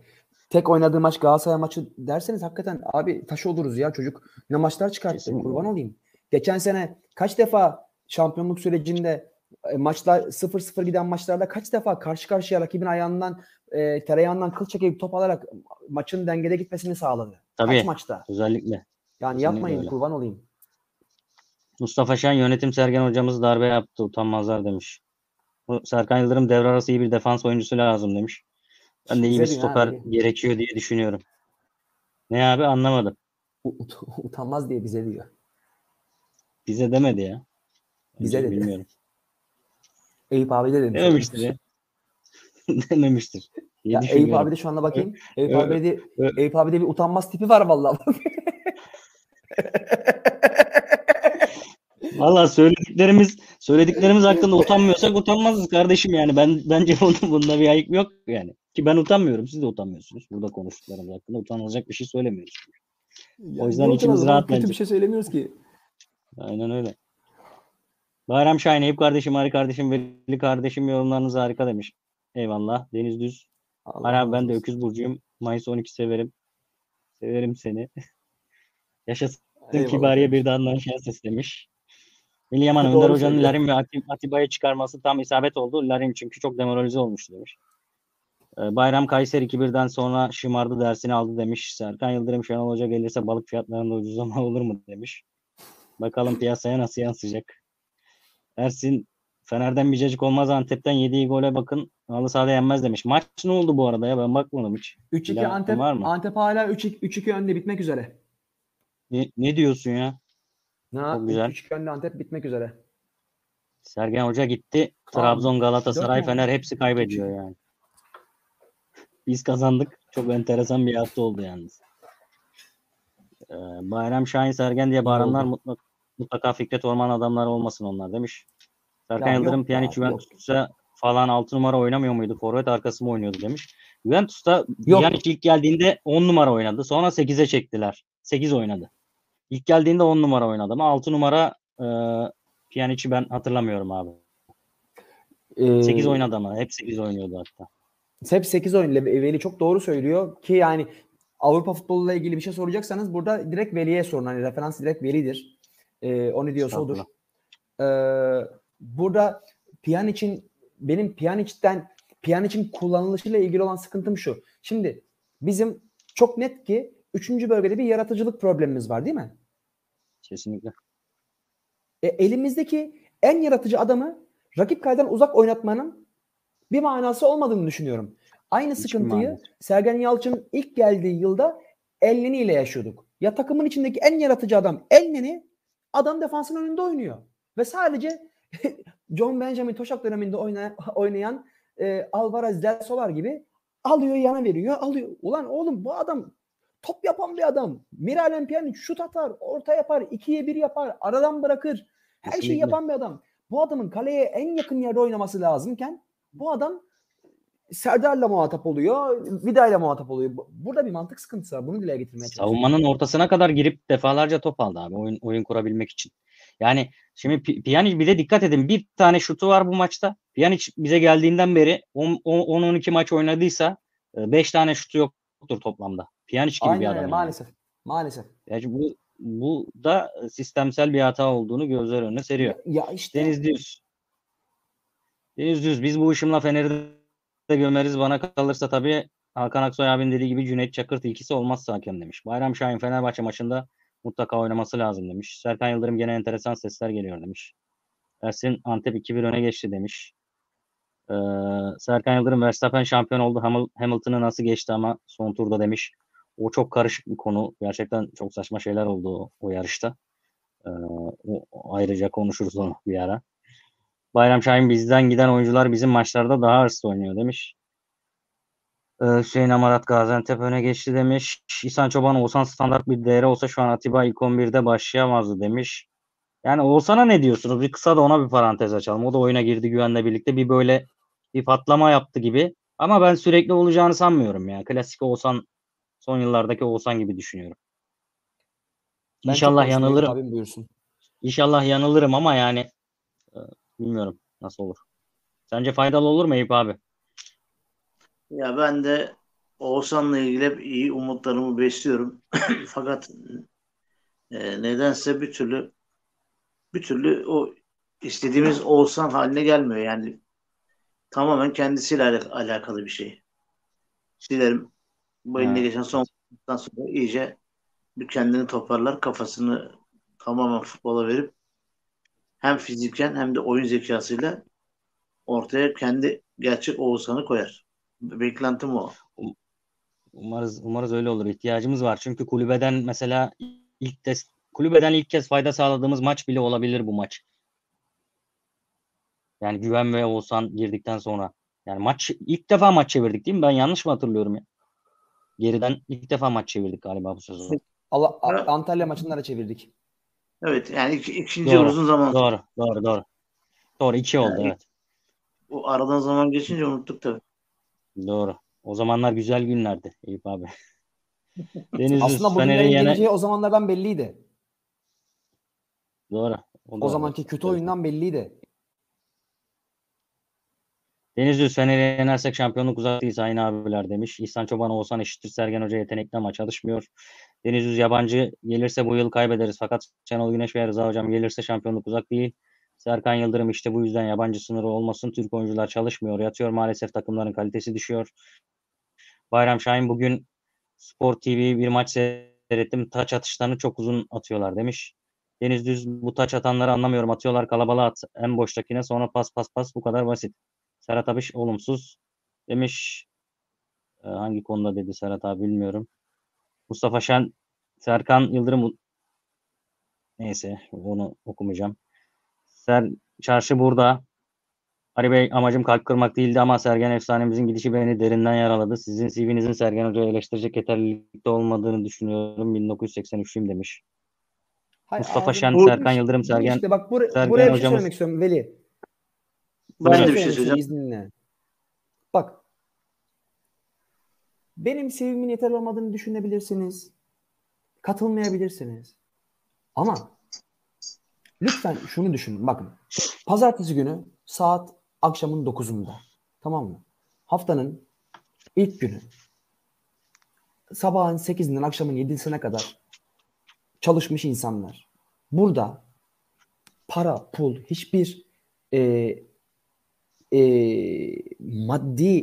tek oynadığı maç Galatasaray maçı derseniz hakikaten abi taş oluruz ya çocuk ne maçlar çıkarttı Kesinlikle. kurban olayım. Geçen sene kaç defa şampiyonluk sürecinde e, maçlar 0-0 giden maçlarda kaç defa karşı karşıya rakibin ayağından e, tereyağından kıl çekip top alarak maçın dengede gitmesini sağladı. Tabii. Kaç maçta? Özellikle. Yani Kesinlikle yapmayın öyle. kurban olayım. Mustafa Şen yönetim Sergen hocamız darbe yaptı utanmazlar demiş. Serkan Yıldırım devre arası iyi bir defans oyuncusu lazım demiş. Ben de iyi bir stoper bize. gerekiyor diye düşünüyorum. Ne abi anlamadım. U- ut- utanmaz diye bize diyor. Bize demedi ya. Bize dedi. Bilmiyorum. Eyüp abi de demiş. Dememiştir ya. Dememiştir. Ya Eyüp düşünüyorum. abi de şu anda bakayım. Eyüp Evet. abi de Evet. Eyüp abi de bir utanmaz tipi var vallahi. Valla söylediklerimiz söylediklerimiz hakkında utanmıyorsak utanmazız kardeşim yani. Ben bence bunda, bunda bir ayıp yok yani. Ki ben utanmıyorum. Siz de utanmıyorsunuz. Burada konuştuklarımız hakkında utanılacak bir şey söylemiyoruz. O yüzden içimiz rahat bence. bir şey söylemiyoruz ki. Aynen öyle. Bayram Şahin, Eyüp kardeşim, Ali kardeşim, Veli kardeşim yorumlarınız harika demiş. Eyvallah. Deniz Düz. Ali abi ben de. Öküz Burcu'yum. Mayıs 12 severim. Severim seni. Yaşasın Eyvallah. Kibariye bir daha şans demiş. Milli Yaman Önder Hoca'nın. Larin ve Atib- Atiba'yı çıkarması tam isabet oldu. Larin çünkü çok demoralize olmuştu demiş. Ee, Bayram Kayseri 2-1'den sonra şımardı dersini aldı demiş. Serkan Yıldırım Şenol Hoca gelirse balık fiyatlarında ucuzlama olur mu demiş. Bakalım piyasaya nasıl yansıyacak. Ersin Fener'den bir cacık olmaz Antep'ten yediği gole bakın. Halı sahada yenmez demiş. Maç ne oldu bu arada ya? Ben bakmadım hiç. 3-2 Bilen Antep, var mı? Antep hala 3-2 3-2 önde bitmek üzere. Ne, ne diyorsun ya? Ne? Çok güzel. 3-2 önde Antep bitmek üzere. Sergen Hoca gitti. Trabzon, Galatasaray, Fener hepsi kaybediyor yani. Biz kazandık. Çok enteresan bir hafta oldu yalnız. Ee, Bayram Şahin Sergen diye bağıranlar mutlaka, mutlaka Fikret Orman adamları olmasın onlar demiş. Serkan Ya Yıldırım Pjanic. Juventus'a falan 6 numara oynamıyor muydu? Forvet arkası mı oynuyordu demiş. Juventus'ta. Pjanic ilk geldiğinde 10 numara oynadı. Sonra 8'e çektiler. 8 oynadı. İlk geldiğinde 10 numara oynadı ama 6 numara e, Pjanic'i ben hatırlamıyorum abi. Ee, 8 oynadı ama hep 8 oynuyordu hatta. Hep 8 oyun. Veli çok doğru söylüyor ki yani Avrupa futboluyla ilgili bir şey soracaksanız burada direkt Veli'ye sorun. Hani referans direkt Veli'dir. Ee, o ne diyorsa odur. Ee, burada Pjanic'in benim Pjanic'ten Pjanic'in kullanılışıyla ilgili olan sıkıntım şu. Şimdi bizim çok net ki 3. bölgede bir yaratıcılık problemimiz var değil mi? Kesinlikle. E, elimizdeki en yaratıcı adamı rakip kaleden uzak oynatmanın bir manası olmadığını düşünüyorum. Aynı Hiçbir sıkıntıyı manası. Sergen Yalçın ilk geldiği yılda Elneni ile yaşıyorduk. Ya takımın içindeki en yaratıcı adam Elneni adam defansın önünde oynuyor. Ve sadece John Benjamin Toşak döneminde oynayan, oynayan e, Alvarez Del Solar gibi alıyor yana veriyor alıyor. Ulan oğlum bu adam top yapan bir adam. Miralem Pjanic şut atar, orta yapar, ikiye bir yapar, aradan bırakır. Her şeyi Kesinlikle. yapan bir adam. Bu adamın kaleye en yakın yerde oynaması lazımken bu adam Serdar'la muhatap oluyor, Vida'yla muhatap oluyor. Bu- Burada bir mantık sıkıntısı var. Bunu dile getirmeye çalışıyorum. Savunmanın ortasına kadar girip defalarca top aldı abi oyun, oyun kurabilmek için. Yani şimdi Pjanic bir de dikkat edin bir tane şutu var bu maçta. Pjanic bize geldiğinden beri 10-12 maç oynadıysa 5 tane şutu yoktur toplamda. Pjanic gibi bir Aynen adam. öyle yani. maalesef. Maalesef. Yani bu bu da sistemsel bir hata olduğunu gözler önüne seriyor. Ya işte Deniz Düz. Deniz Düz. Biz bu ışımla Fener'i de gömeriz. Bana kalırsa tabii Hakan Aksoy abinin dediği gibi Cüneyt Çakır ikisi olmazsa hakem demiş. Bayram Şahin Fenerbahçe maçında mutlaka oynaması lazım demiş. Serkan Yıldırım gene enteresan sesler geliyor demiş. Ersin Antep 2-1 öne geçti demiş. Ee, Serkan Yıldırım Verstappen şampiyon oldu. Hamil- Hamilton'ı nasıl geçti ama son turda demiş. O çok karışık bir konu. Gerçekten çok saçma şeyler oldu o, o yarışta. Ee, o- ayrıca konuşuruz onu bir ara. Bayram Şahin bizden giden oyuncular bizim maçlarda daha hırslı oynuyor demiş. Ee, Hüseyin Amarat Gaziantep öne geçti demiş. İhsan Çoban Oğuzhan standart bir değeri olsa şu an Atiba ilk 11'de başlayamazdı demiş. Yani Oğuzhan'a ne diyorsunuz? Bir kısa da ona bir parantez açalım. O da oyuna girdi güvenle birlikte. Bir böyle bir patlama yaptı gibi. Ama ben sürekli olacağını sanmıyorum ya. Klasik Oğuzhan son yıllardaki Oğuzhan gibi düşünüyorum. ben İnşallah yanılırım. Abim buyursun. İnşallah yanılırım ama yani e, bilmiyorum nasıl olur. Sence faydalı olur mu Eyüp abi? Ya ben de Oğuzhan'la ilgili hep iyi umutlarımı besliyorum. Fakat e, nedense bir türlü bir türlü o istediğimiz Oğuzhan haline gelmiyor. Yani tamamen kendisiyle ala- alakalı bir şey. Dilerim bu eline geçen son sonra iyice bir kendini toparlar, kafasını tamamen futbola verip hem fiziken hem de oyun zekasıyla ortaya kendi gerçek Oğuzhan'ı koyar. Beklentim o. Umarız umarız öyle olur. İhtiyacımız var. Çünkü kulübeden mesela ilk de kulübeden ilk kez fayda sağladığımız maç bile olabilir bu maç. Yani Güven ve Oğuzhan girdikten sonra. Yani maç ilk defa maç çevirdik değil mi? Ben yanlış mı hatırlıyorum ya? Geriden ilk defa maç çevirdik galiba bu sezon. Allah. Antalya maçında da çevirdik. Evet yani iki, ikinci Doğru, uzun zaman Doğru, doğru, doğru. Doğru iki oldu Yani- evet. o aradan zaman geçince unuttuk tabii. Doğru. O zamanlar güzel günlerdi Eyüp abi. Deniz Aslında Fener'in geleceği o zamanlardan belliydi. doğru. O da zamanki kötü oyundan belliydi. Deniz Düz Fener'i yenersek şampiyonluk uzak değil Sayın abiler demiş. İhsan Çoban Oğuzhan eşittir Sergen Hoca yetenekli ama çalışmıyor. Deniz Düz yabancı gelirse bu yıl kaybederiz. Fakat Şenol Güneş ve Rıza Hocam gelirse şampiyonluk uzak değil. Serkan Yıldırım işte bu yüzden yabancı sınırı olmasın. Türk oyuncular çalışmıyor. Yatıyor maalesef takımların kalitesi düşüyor. Bayram Şahin bugün Spor TV bir maç seyrettim. Taç atışlarını çok uzun atıyorlar demiş. Deniz Düz bu taç atanları anlamıyorum. Atıyorlar kalabalığa at. En boştakine sonra pas pas pas bu kadar basit. Serhat Abiş olumsuz demiş. Ee, hangi konuda dedi Serhat abi bilmiyorum. Mustafa Şen, Serkan Yıldırım neyse onu okumayacağım. Ser Çarşı burada. Ali Bey amacım kalp kırmak değildi ama Sergen efsanemizin gidişi beni derinden yaraladı. Sizin CV'nizin Sergen Hoca'yı eleştirecek yeterlilikte olmadığını düşünüyorum. 1983'lüyüm demiş. Hay Mustafa ağzını- Şen, Bu- Serkan Yıldırım, Sergen İşte bak bur- Sergen buraya bir şey hocamız- söylemek istiyorum Veli. Ben de bir şey söyleyeceğim. izninle. Bak. Benim sevimin yeterli olmadığını düşünebilirsiniz. Katılmayabilirsiniz. Ama lütfen şunu düşünün. Bakın. Pazartesi günü saat akşamın 9'unda. Tamam mı? Haftanın ilk günü. Sabahın 8'inden akşamın 7'sine kadar çalışmış insanlar. Burada para, pul, hiçbir e, e, maddi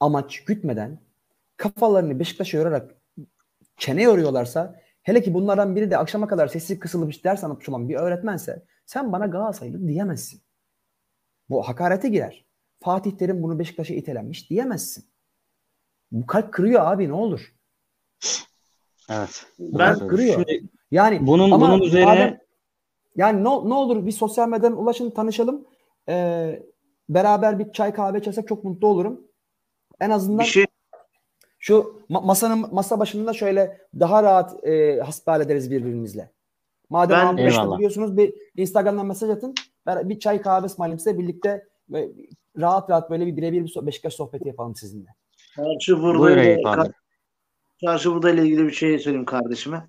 amaç gütmeden kafalarını Beşiktaş'a yorarak çene yoruyorlarsa hele ki bunlardan biri de akşama kadar sesi kısılmış ders anlatmış olan bir öğretmense sen bana Galatasaraylı diyemezsin. Bu hakarete girer. Fatih Terim bunu Beşiktaş'a itelenmiş diyemezsin. Bu kalp kırıyor abi ne olur. Evet. Ben kırıyor. söylüyorsun. Yani Bunun ama bunun üzerine madem- yani ne, ne olur bir sosyal medyadan ulaşın tanışalım. Ee, beraber bir çay kahve içersek çok mutlu olurum. En azından Bir şey şu ma- masanın masa başında şöyle daha rahat e, hasbihal ederiz birbirimizle. Madem Ben- biliyorsunuz bir Instagram'dan mesaj atın. Ben bir çay kahve ısmarlayayım size birlikte ve rahat rahat böyle bir birebir bir Beşiktaş sohbeti yapalım sizinle. Çarşı Buyur burada. Çarşı burada ile ilgili bir şey söyleyeyim kardeşime.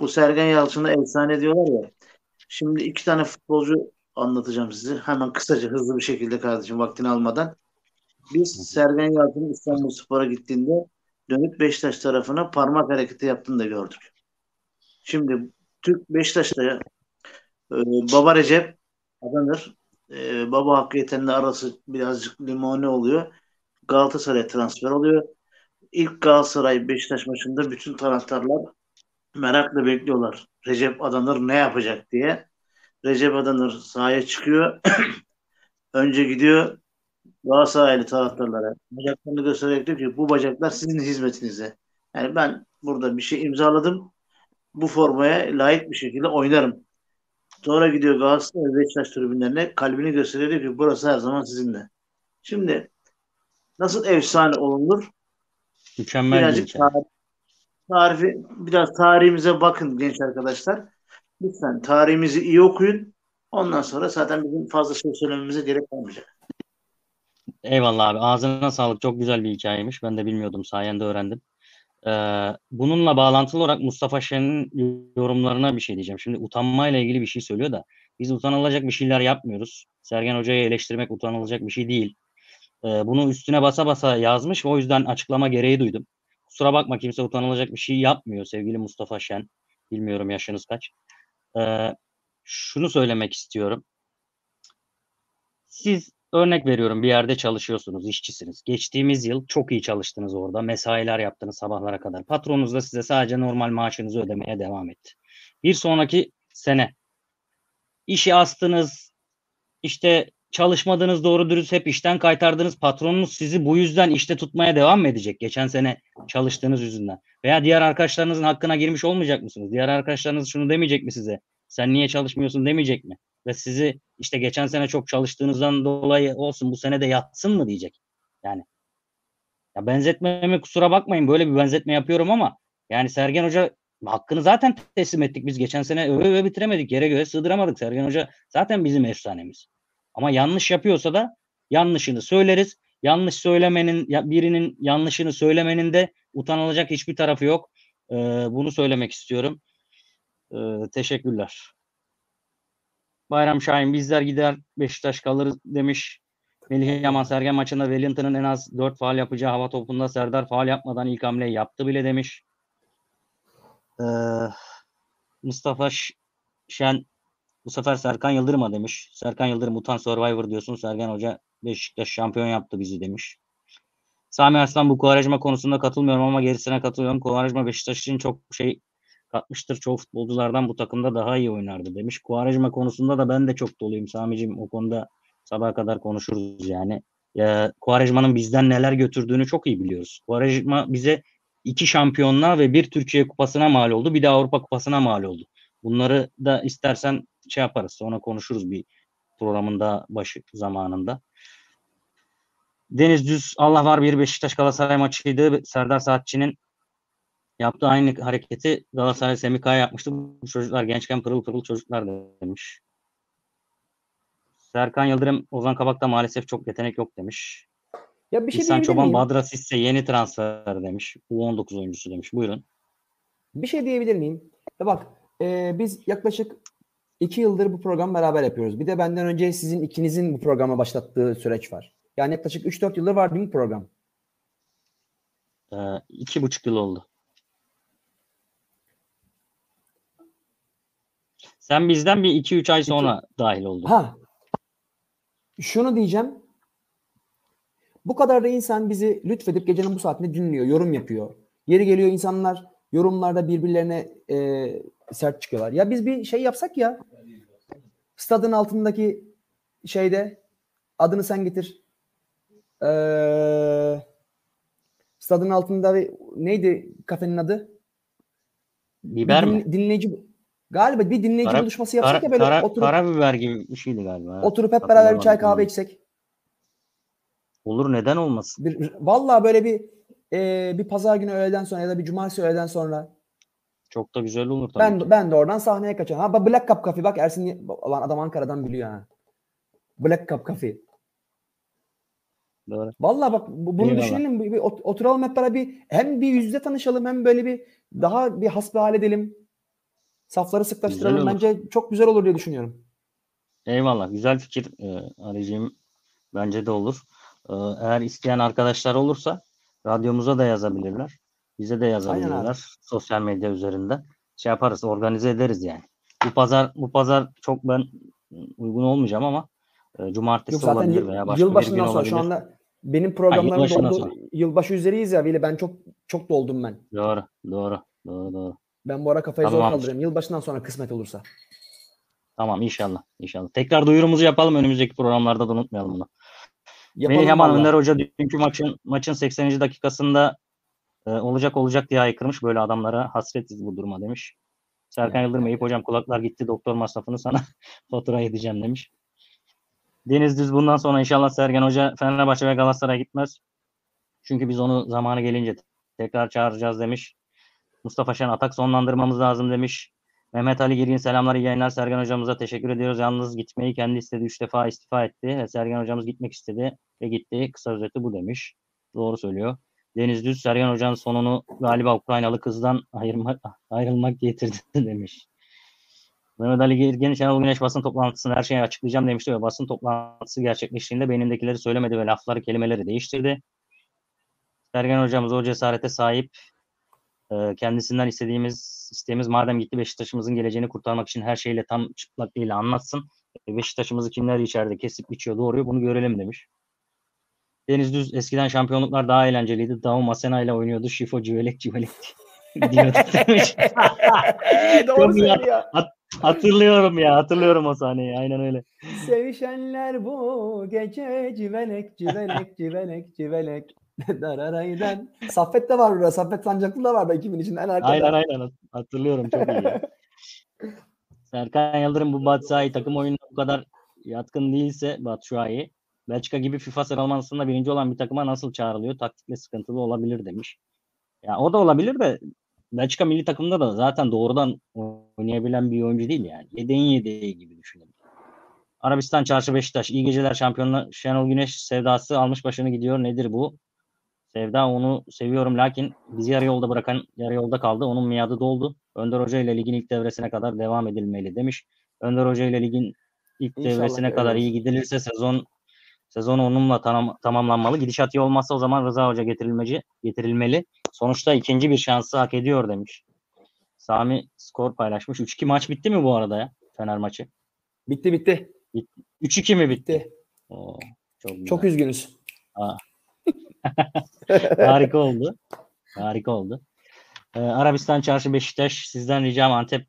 Bu Sergen Yalçın'a efsane diyorlar ya. Şimdi iki tane futbolcu anlatacağım size. Hemen kısaca hızlı bir şekilde kardeşim vaktini almadan. Biz Sergen Yalçın'ın İstanbulspor'a gittiğinde dönüp Beşiktaş tarafına parmak hareketi yaptığını da gördük. Şimdi Türk Beşiktaş'ta e, Baba Recep adanır. E, Baba Hakkı Yeten'le arası birazcık limone oluyor. Galatasaray transfer oluyor. İlk Galatasaray Beşiktaş maçında bütün taraftarlar merakla bekliyorlar. Recep Adanır ne yapacak diye. Recep Adanır sahaya çıkıyor. Önce gidiyor Galatasaraylı taraftarlara bacaklarını göstererek diyor ki bu bacaklar sizin hizmetinize. Yani ben burada bir şey imzaladım. Bu formaya layık bir şekilde oynarım. Sonra gidiyor Galatasaray Beşiktaş tribünlerine kalbini gösteriyor diyor ki burası her zaman sizinle. Şimdi nasıl efsane olunur? mükemmel bir Birazcık hikaye. tarih, tarifi, biraz tarihimize bakın genç arkadaşlar. Lütfen tarihimizi iyi okuyun. Ondan sonra zaten bizim fazla şey söylememize gerek olmayacak. Eyvallah abi. Ağzına sağlık. Çok güzel bir hikayeymiş. Ben de bilmiyordum. Sayende öğrendim. Ee, bununla bağlantılı olarak Mustafa Şen'in yorumlarına bir şey diyeceğim. Şimdi utanmayla ilgili bir şey söylüyor da biz utanılacak bir şeyler yapmıyoruz. Sergen Hoca'yı eleştirmek utanılacak bir şey değil. Ee, bunu üstüne basa basa yazmış. O yüzden açıklama gereği duydum. Kusura bakma kimse utanılacak bir şey yapmıyor sevgili Mustafa Şen. Bilmiyorum yaşınız kaç. Ee, şunu söylemek istiyorum. Siz örnek veriyorum bir yerde çalışıyorsunuz, işçisiniz. Geçtiğimiz yıl çok iyi çalıştınız orada. Mesailer yaptınız sabahlara kadar. Patronunuz da size sadece normal maaşınızı ödemeye devam etti. Bir sonraki sene işi astınız, işte çalışmadınız doğru dürüst hep işten kaytardınız. Patronunuz sizi bu yüzden işte tutmaya devam mı edecek? Geçen sene çalıştığınız yüzünden. Veya diğer arkadaşlarınızın hakkına girmiş olmayacak mısınız? Diğer arkadaşlarınız şunu demeyecek mi size? Sen niye çalışmıyorsun demeyecek mi? Ve sizi işte geçen sene çok çalıştığınızdan dolayı olsun bu sene de yatsın mı diyecek. Yani ya benzetmeme kusura bakmayın böyle bir benzetme yapıyorum ama yani Sergen Hoca hakkını zaten teslim ettik biz geçen sene öve öve bitiremedik yere göre sığdıramadık Sergen Hoca zaten bizim efsanemiz. Ama yanlış yapıyorsa da yanlışını söyleriz. Yanlış söylemenin birinin yanlışını söylemenin de utanılacak hiçbir tarafı yok. Ee, bunu söylemek istiyorum. Ee, teşekkürler. Bayram Şahin bizler gider Beşiktaş kalır demiş. Melih Yaman Sergen maçında Wellington'ın en az 4 faal yapacağı hava topunda Serdar faal yapmadan ilk hamleyi yaptı bile demiş. Ee, Mustafa Şen bu sefer Serkan Yıldırım'a demiş. Serkan Yıldırım utan Survivor diyorsun. Sergen Hoca Beşiktaş şampiyon yaptı bizi demiş. Sami Arslan bu Kuvarajma konusunda katılmıyorum ama gerisine katılıyorum. Kuvarajma Beşiktaş için çok şey katmıştır. Çoğu futbolculardan bu takımda daha iyi oynardı demiş. Kuvarajma konusunda da ben de çok doluyum Sami'cim. O konuda sabaha kadar konuşuruz yani. Ya, Kuvarajma'nın bizden neler götürdüğünü çok iyi biliyoruz. Kuvarajma bize iki şampiyonluğa ve bir Türkiye kupasına mal oldu. Bir de Avrupa kupasına mal oldu. Bunları da istersen şey yaparız. Sonra konuşuruz bir programında başı zamanında. Deniz Düz Allah var bir Beşiktaş Galatasaray maçıydı. Serdar Saatçı'nın yaptığı aynı hareketi Galatasaray Semikaya yapmıştı. Bu çocuklar gençken pırıl pırıl çocuklar demiş. Serkan Yıldırım, Ozan Kabak'ta maalesef çok yetenek yok demiş. Ya bir şey İhsan Çoban miyim? Badras ise yeni transfer demiş. U19 oyuncusu demiş. Buyurun. Bir şey diyebilir miyim? Ya bak e, biz yaklaşık iki yıldır bu programı beraber yapıyoruz. Bir de benden önce sizin ikinizin bu programı başlattığı süreç var. Yani yaklaşık 3-4 yıldır var değil mi program? Ee, iki buçuk yıl oldu. Sen bizden bir iki üç ay sonra dahil oldun. Ha. Şunu diyeceğim. Bu kadar da insan bizi lütfedip gecenin bu saatinde dinliyor, yorum yapıyor. Yeri geliyor insanlar yorumlarda birbirlerine e, sert çıkıyorlar. Ya biz bir şey yapsak ya. Stadın altındaki şeyde adını sen getir. Ee, stadın altında neydi kafenin adı? Biber bir mi? din- Dinleyici galiba bir dinleyici Kara- buluşması yapsak Kara, ya böyle kara- oturup karabiber gibi bir şeydi galiba. oturup hep beraber bir çay kahve içsek. Olur neden olmasın? Bir, vallahi böyle bir e, bir pazar günü öğleden sonra ya da bir cumartesi öğleden sonra Çok da güzel olur tabii ben ki. ben de oradan sahneye kaçarım. Ha Black Cup Cafe bak Ersin lan adam Ankara'dan biliyor ha. Black Cup Cafe. Doğru. Vallahi bak bu- bunu Eyvallah. düşünelim. Bir, bir ot- oturalım hep beraber bir hem bir yüzde tanışalım hem böyle bir daha bir hasbihal edelim. Safları sıklaştıralım. Güzel olur. Bence çok güzel olur diye düşünüyorum. Eyvallah. Güzel fikir e, arayacağım. Bence de olur. E, eğer isteyen arkadaşlar olursa radyomuza da yazabilirler. Bize de yazabilirler. Sosyal medya üzerinden. Şey yaparız, organize ederiz yani. Bu pazar bu pazar çok ben uygun olmayacağım ama e, cumartesi Yok zaten olabilir veya başka bir gün yılbaşından sonra şu olabilir. anda benim programlarım yılbaşından doldu. sonra. Yılbaşı üzereyiz ya Veli ben çok çok doldum ben. Doğru, doğru, doğru, doğru. Ben bu ara kafayı zor Tamam. kaldırıyorum. Yılbaşından sonra kısmet olursa. Tamam inşallah, inşallah. Tekrar duyurumuzu yapalım önümüzdeki programlarda da unutmayalım bunu. Yapalım Melih Yaman. Önder Hoca dünkü maçın maçın 80. dakikasında e, olacak olacak diye haykırmış. Böyle adamlara hasretiz bu duruma demiş. Serkan Yıldırım Eyüp hocam kulaklar gitti doktor masrafını sana fatura edeceğim demiş. Deniz Düz bundan sonra inşallah Sergen Hoca Fenerbahçe ve Galatasaray'a gitmez. Çünkü biz onu zamanı gelince tekrar çağıracağız demiş. Mustafa Şen atak sonlandırmamız lazım demiş. Mehmet Ali Girgin selamlar iyi yayınlar. Sergen hocamıza teşekkür ediyoruz. Yalnız gitmeyi kendi istedi. Üç defa istifa etti. Ve Sergen hocamız gitmek istedi ve gitti. Kısa özeti bu demiş. Doğru söylüyor. Deniz Düz Sergen hocanın sonunu galiba Ukraynalı kızdan ayırmak, ayrılmak getirdi demiş. Mehmet Ali Girgin Şenol Güneş basın toplantısında her şeyi açıklayacağım demişti ve basın toplantısı gerçekleştiğinde beynimdekileri söylemedi ve lafları kelimeleri değiştirdi. Sergen hocamız o cesarete sahip. Ee, kendisinden istediğimiz isteğimiz madem gitti Beşiktaş'ımızın geleceğini kurtarmak için her şeyle tam çıplaklığıyla anlatsın. E, Beşiktaş'ımızı kimler içeride kesip biçiyor doğruyor bunu görelim demiş. Deniz Düz eskiden şampiyonluklar daha eğlenceliydi. Davu Masena ile oynuyordu. Şifo civelek civelek diyordu demiş. Doğru söylüyor. hatırlıyorum ya hatırlıyorum o sahneyi aynen öyle. Sevişenler bu gece civelek civelek civelek civelek. Dararaydan. Saffet de var burada. Saffet Sancaklı da var da 2000 için en arkada. Aynen aynen hatırlıyorum çok iyi. ya. Serkan Yıldırım bu Batshuayi takım oyununa bu kadar yatkın değilse Batshuayi Belçika gibi FIFA sıralamasında birinci olan bir takıma nasıl çağrılıyor? Taktikle sıkıntılı olabilir demiş. Ya o da olabilir de Belçika milli takımında da zaten doğrudan oynayabilen bir oyuncu değil yani. Yedeğin yedeği gibi düşünelim. Arabistan Çarşı Beşiktaş. İyi geceler şampiyonlar. Şenol Güneş sevdası almış başını gidiyor. Nedir bu? Sevda onu seviyorum lakin bizi yarı yolda bırakan yarı yolda kaldı. Onun miadı doldu. Önder Hoca ile ligin ilk devresine kadar devam edilmeli demiş. Önder Hoca ile ligin ilk İnşallah devresine öyle kadar iyi gidilirse sezon sezon onunla tamam, tamamlanmalı. Gidişat iyi olmazsa o zaman Rıza Hoca getirilmeci getirilmeli. Sonuçta ikinci bir şansı hak ediyor demiş. Sami skor paylaşmış. 3-2 maç bitti mi bu arada ya? Fener maçı. Bitti bitti. 3-2 mi bitti? Bitti. Oo, çok güzel. Çok üzgünüz. Harika oldu. Harika oldu. Ee, Arabistan Çarşı Beşiktaş sizden ricam Antep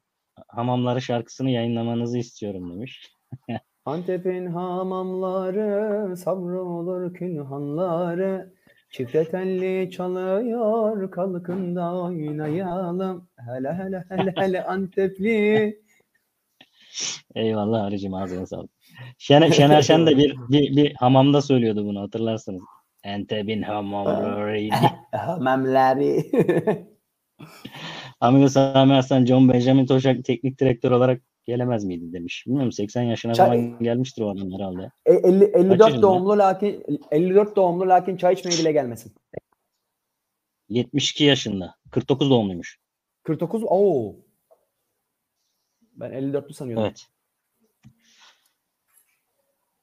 Hamamları şarkısını yayınlamanızı istiyorum demiş. Antep'in hamamları savrulur külhanları Çifte telli çalıyor kalkın da oynayalım Hele hele hele hele Antepli Eyvallah Arıcım ağzına sağlık. Şener, Şener Şen de bir, bir, bir hamamda söylüyordu bunu hatırlarsınız. Antep'in hamamları. Hamamları Amigo Sami Hasan, John Benjamin Toşak teknik direktör olarak gelemez miydi demiş. Bilmiyorum 80 yaşına Çay- falan gelmiştir o adam herhalde. E, 50, 54 yaşında? doğumlu lakin 54 doğumlu lakin çay içmeye bile gelmesin. 72 yaşında. 49 doğumluymuş. 49 oo. Ben 54'lü sanıyordum. Evet.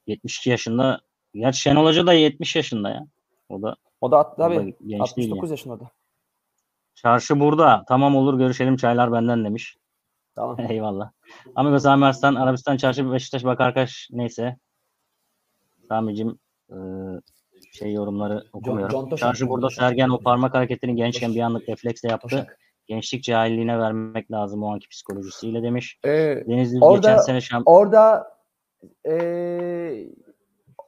72 yaşında. Gerçi Şenol Hoca da 70 yaşında ya. O da, O da değil ya. 69 yaşında da. Çarşı burada. Tamam olur görüşelim çaylar benden demiş. Tamam. Eyvallah. Amigo Sami Arslan, Arabistan Çarşı Beşiktaş bak arkadaş neyse. Sami'cim e, şey yorumları okumuyorum. John Çarşı burada. Sergen o parmak hareketini gençken bir anlık refleksle yaptı. Toşak. Gençlik cahilliğine vermek lazım o anki psikolojisiyle demiş. Ee, Denizli Orada- geçen sene şamp orada ee,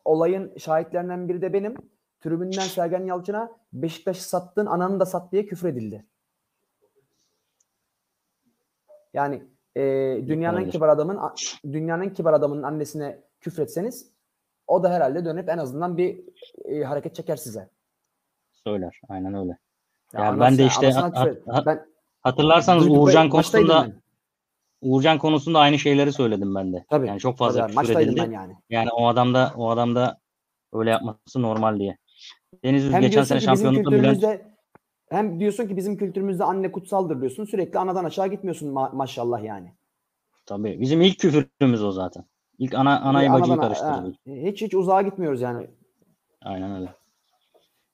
olayın şahitlerinden biri de benim. Tribünden Sergen Yalçın'a Beşiktaş'ı sattın ananı da sat diye küfür edildi. Yani ee, dünyanın Olabilir. kibar adamın dünyanın kibar adamının annesine küfretseniz o da herhalde dönüp en azından bir ee, hareket çeker size. söyler. Aynen öyle. Ya Ya ben de işte küfür- hat- ben Hatırlarsanız Uğurcan konusunda ben. Uğurcan konusunda aynı şeyleri söyledim ben de. Tabii, yani çok fazla Tabii, küfür edildi. ben yani. Yani o adamda o adamda öyle yapması normal diye. Deniz Üz geçen sene şampiyonlukta Bülent hem diyorsun ki bizim kültürümüzde anne kutsaldır diyorsun. Sürekli anadan aşağı gitmiyorsun ma- maşallah yani. tabii bizim ilk küfürümüz o zaten. İlk ana anayı Anadan- bacıyı karıştırdık. hiç hiç uzağa gitmiyoruz yani. Aynen öyle.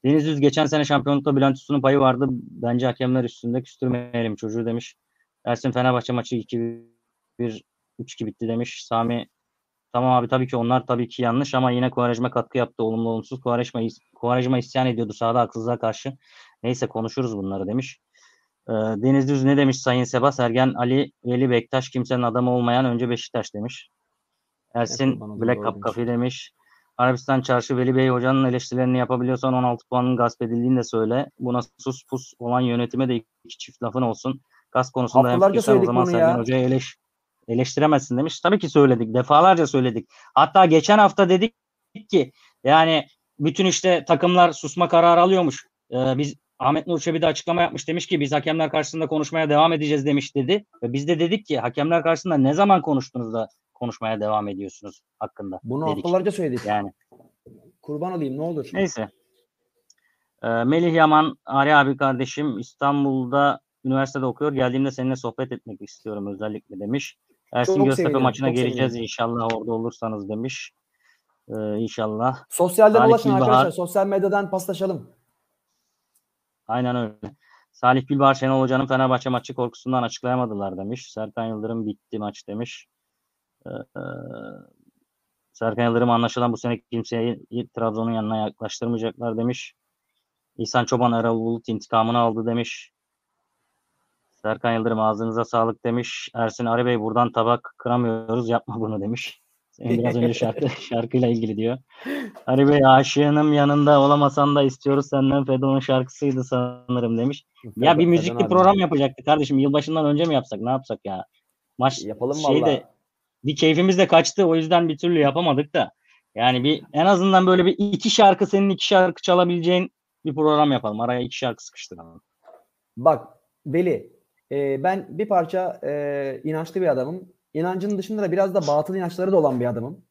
Deniz Üz geçen sene şampiyonlukta Bülent Uslu'nun payı vardı. Bence hakemler üstünde küstürmeyelim çocuğu demiş. Ersin Fenerbahçe maçı 2-1 3-2 bitti demiş. Sami tamam abi tabii ki onlar tabii ki yanlış ama yine Kuvarejma katkı yaptı. Olumlu olumsuz. Kuvarejma, Kuvarejma isyan ediyordu sahada haksızlığa karşı. Neyse konuşuruz bunları demiş. Ee, Deniz Düz ne demiş Sayın Seba? Sergen Ali Veli Bektaş kimsenin adamı olmayan önce Beşiktaş demiş. Ersin olayım, Black Cup. Cafe demiş. Arabistan Çarşı Veli Bey hocanın eleştirilerini yapabiliyorsan 16 puanın gasp edildiğini de söyle. Buna sus pus olan yönetime de iki çift lafın olsun. Gaz konusunda hem Haftalarca fikirsen o zaman Sergen. Hoca'yı eleş, eleştiremezsin demiş. Tabii ki söyledik. Defalarca söyledik. Hatta geçen hafta dedik ki yani bütün işte takımlar susma kararı alıyormuş. Ee, biz Ahmet Nur Çebi de açıklama yapmış demiş ki biz hakemler karşısında konuşmaya devam edeceğiz demiş dedi. Ve biz de dedik ki hakemler karşısında ne zaman konuştunuz da konuşmaya devam ediyorsunuz hakkında Bunu dedik. haftalarca söyledik. Yani Kurban olayım ne olur. neyse. Ee, Melih Yaman, Ali abi kardeşim İstanbul'da üniversitede okuyor. Geldiğimde seninle sohbet etmek istiyorum özellikle demiş. Ersin Göztepe maçına geleceğiz sevinirim. inşallah orada olursanız demiş. Ee, inşallah. Sosyalden Salih ulaşın Gülbahar- arkadaşlar. Sosyal medyadan paslaşalım. Aynen öyle. Salih Gülbahar Şenol Hoca'nın Fenerbahçe maçı korkusundan açıklayamadılar demiş. Serkan Yıldırım bitti maç demiş. Ee, e, Serkan Yıldırım anlaşılan bu sene kimseyi Trabzon'un yanına yaklaştırmayacaklar demiş. İhsan Çoban Erol Bulut intikamını aldı demiş. Serkan Yıldırım ağzınıza sağlık demiş. Ersin Arı Bey buradan tabak kıramıyoruz yapma bunu demiş. Senin biraz önce şarkı, şarkıyla ilgili diyor. Arı Bey aşığınım yanında olamasan da istiyoruz senden Fedon'un şarkısıydı sanırım demiş. Ya bir Fedon müzikli abi. program yapacaktık kardeşim. Yılbaşından önce mi yapsak? Ne yapsak ya? Maç Yapalım şey valla. de bir keyfimiz de kaçtı. O yüzden bir türlü yapamadık da. Yani bir en azından böyle bir iki şarkı senin iki şarkı çalabileceğin bir program yapalım. Araya iki şarkı sıkıştıralım. Bak Veli e, ben bir parça e, inançlı bir adamım. İnancının dışında da biraz da batıl inançları da olan bir adamım.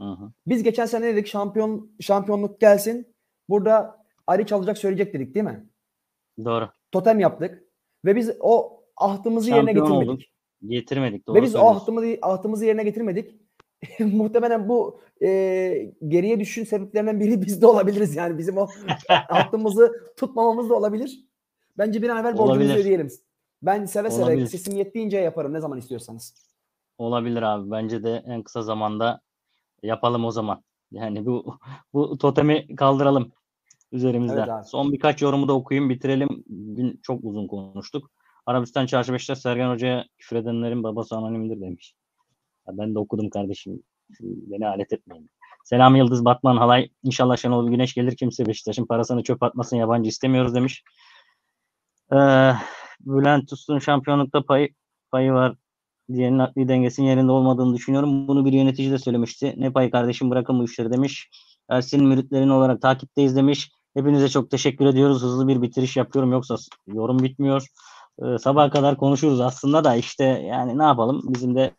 Hı. Biz geçen sene dedik şampiyon şampiyonluk gelsin. Burada Ali çalacak söyleyecek dedik değil mi? Doğru. Totem yaptık. Ve biz o ahdımızı yerine Şampiyon getirmedik. olduk. Getirmedik. Doğru Ve biz o ahdımızı, ahdımızı yerine getirmedik. Muhtemelen bu e, geriye düşün sebeplerinden biri biz de olabiliriz. Yani bizim o ahdımızı tutmamamız da olabilir. Bence bir an evvel borcumuzu ödeyelim. Ben seve seve Olabilir. sesim yettiğince yaparım ne zaman istiyorsanız. Olabilir abi. Bence de en kısa zamanda yapalım o zaman. Yani bu bu totemi kaldıralım üzerimizden. Evet abi. Son birkaç yorumu da okuyayım bitirelim. Bugün çok uzun konuştuk. Arabistan Çarşı Beşiktaş Sergen Hoca'ya küfür edenlerin babası anonimdir demiş. Ya ben de okudum kardeşim. Beni alet etmeyin. Selam Yıldız Batman Halay. İnşallah Şenol Güneş gelir kimse Beşiktaş'ın parasını çöp atmasın yabancı istemiyoruz demiş. Ee, Bülent Uslu'nun şampiyonlukta payı, payı var diyenin akli dengesinin yerinde olmadığını düşünüyorum. Bunu bir yönetici de söylemişti. Ne payı kardeşim bırakın bu işleri demiş. Ersin müritlerin olarak takipteyiz demiş. Hepinize çok teşekkür ediyoruz. Hızlı bir bitiriş yapıyorum yoksa yorum bitmiyor. Ee, sabaha kadar konuşuruz aslında da işte yani ne yapalım bizim de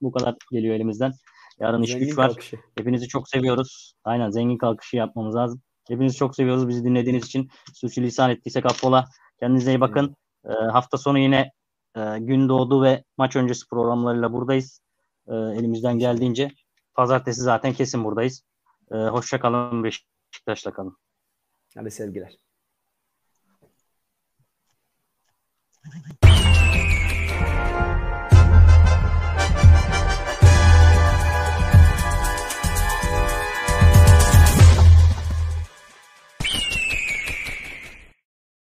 bu kadar geliyor elimizden. Yarın iş Zengin güç var. kalkışı. Hepinizi çok seviyoruz. Aynen zengin kalkışı yapmamız lazım. Hepinizi çok seviyoruz. Bizi dinlediğiniz için sürçülisan ettiysek affola. Kendinize iyi bakın. Ee, hafta sonu yine e, gün doğdu ve maç öncesi programlarıyla buradayız. Ee, elimizden geldiğince. Pazartesi zaten kesin buradayız. Ee, hoşça kalın. Beşiktaş'la kalın. Hadi sevgiler.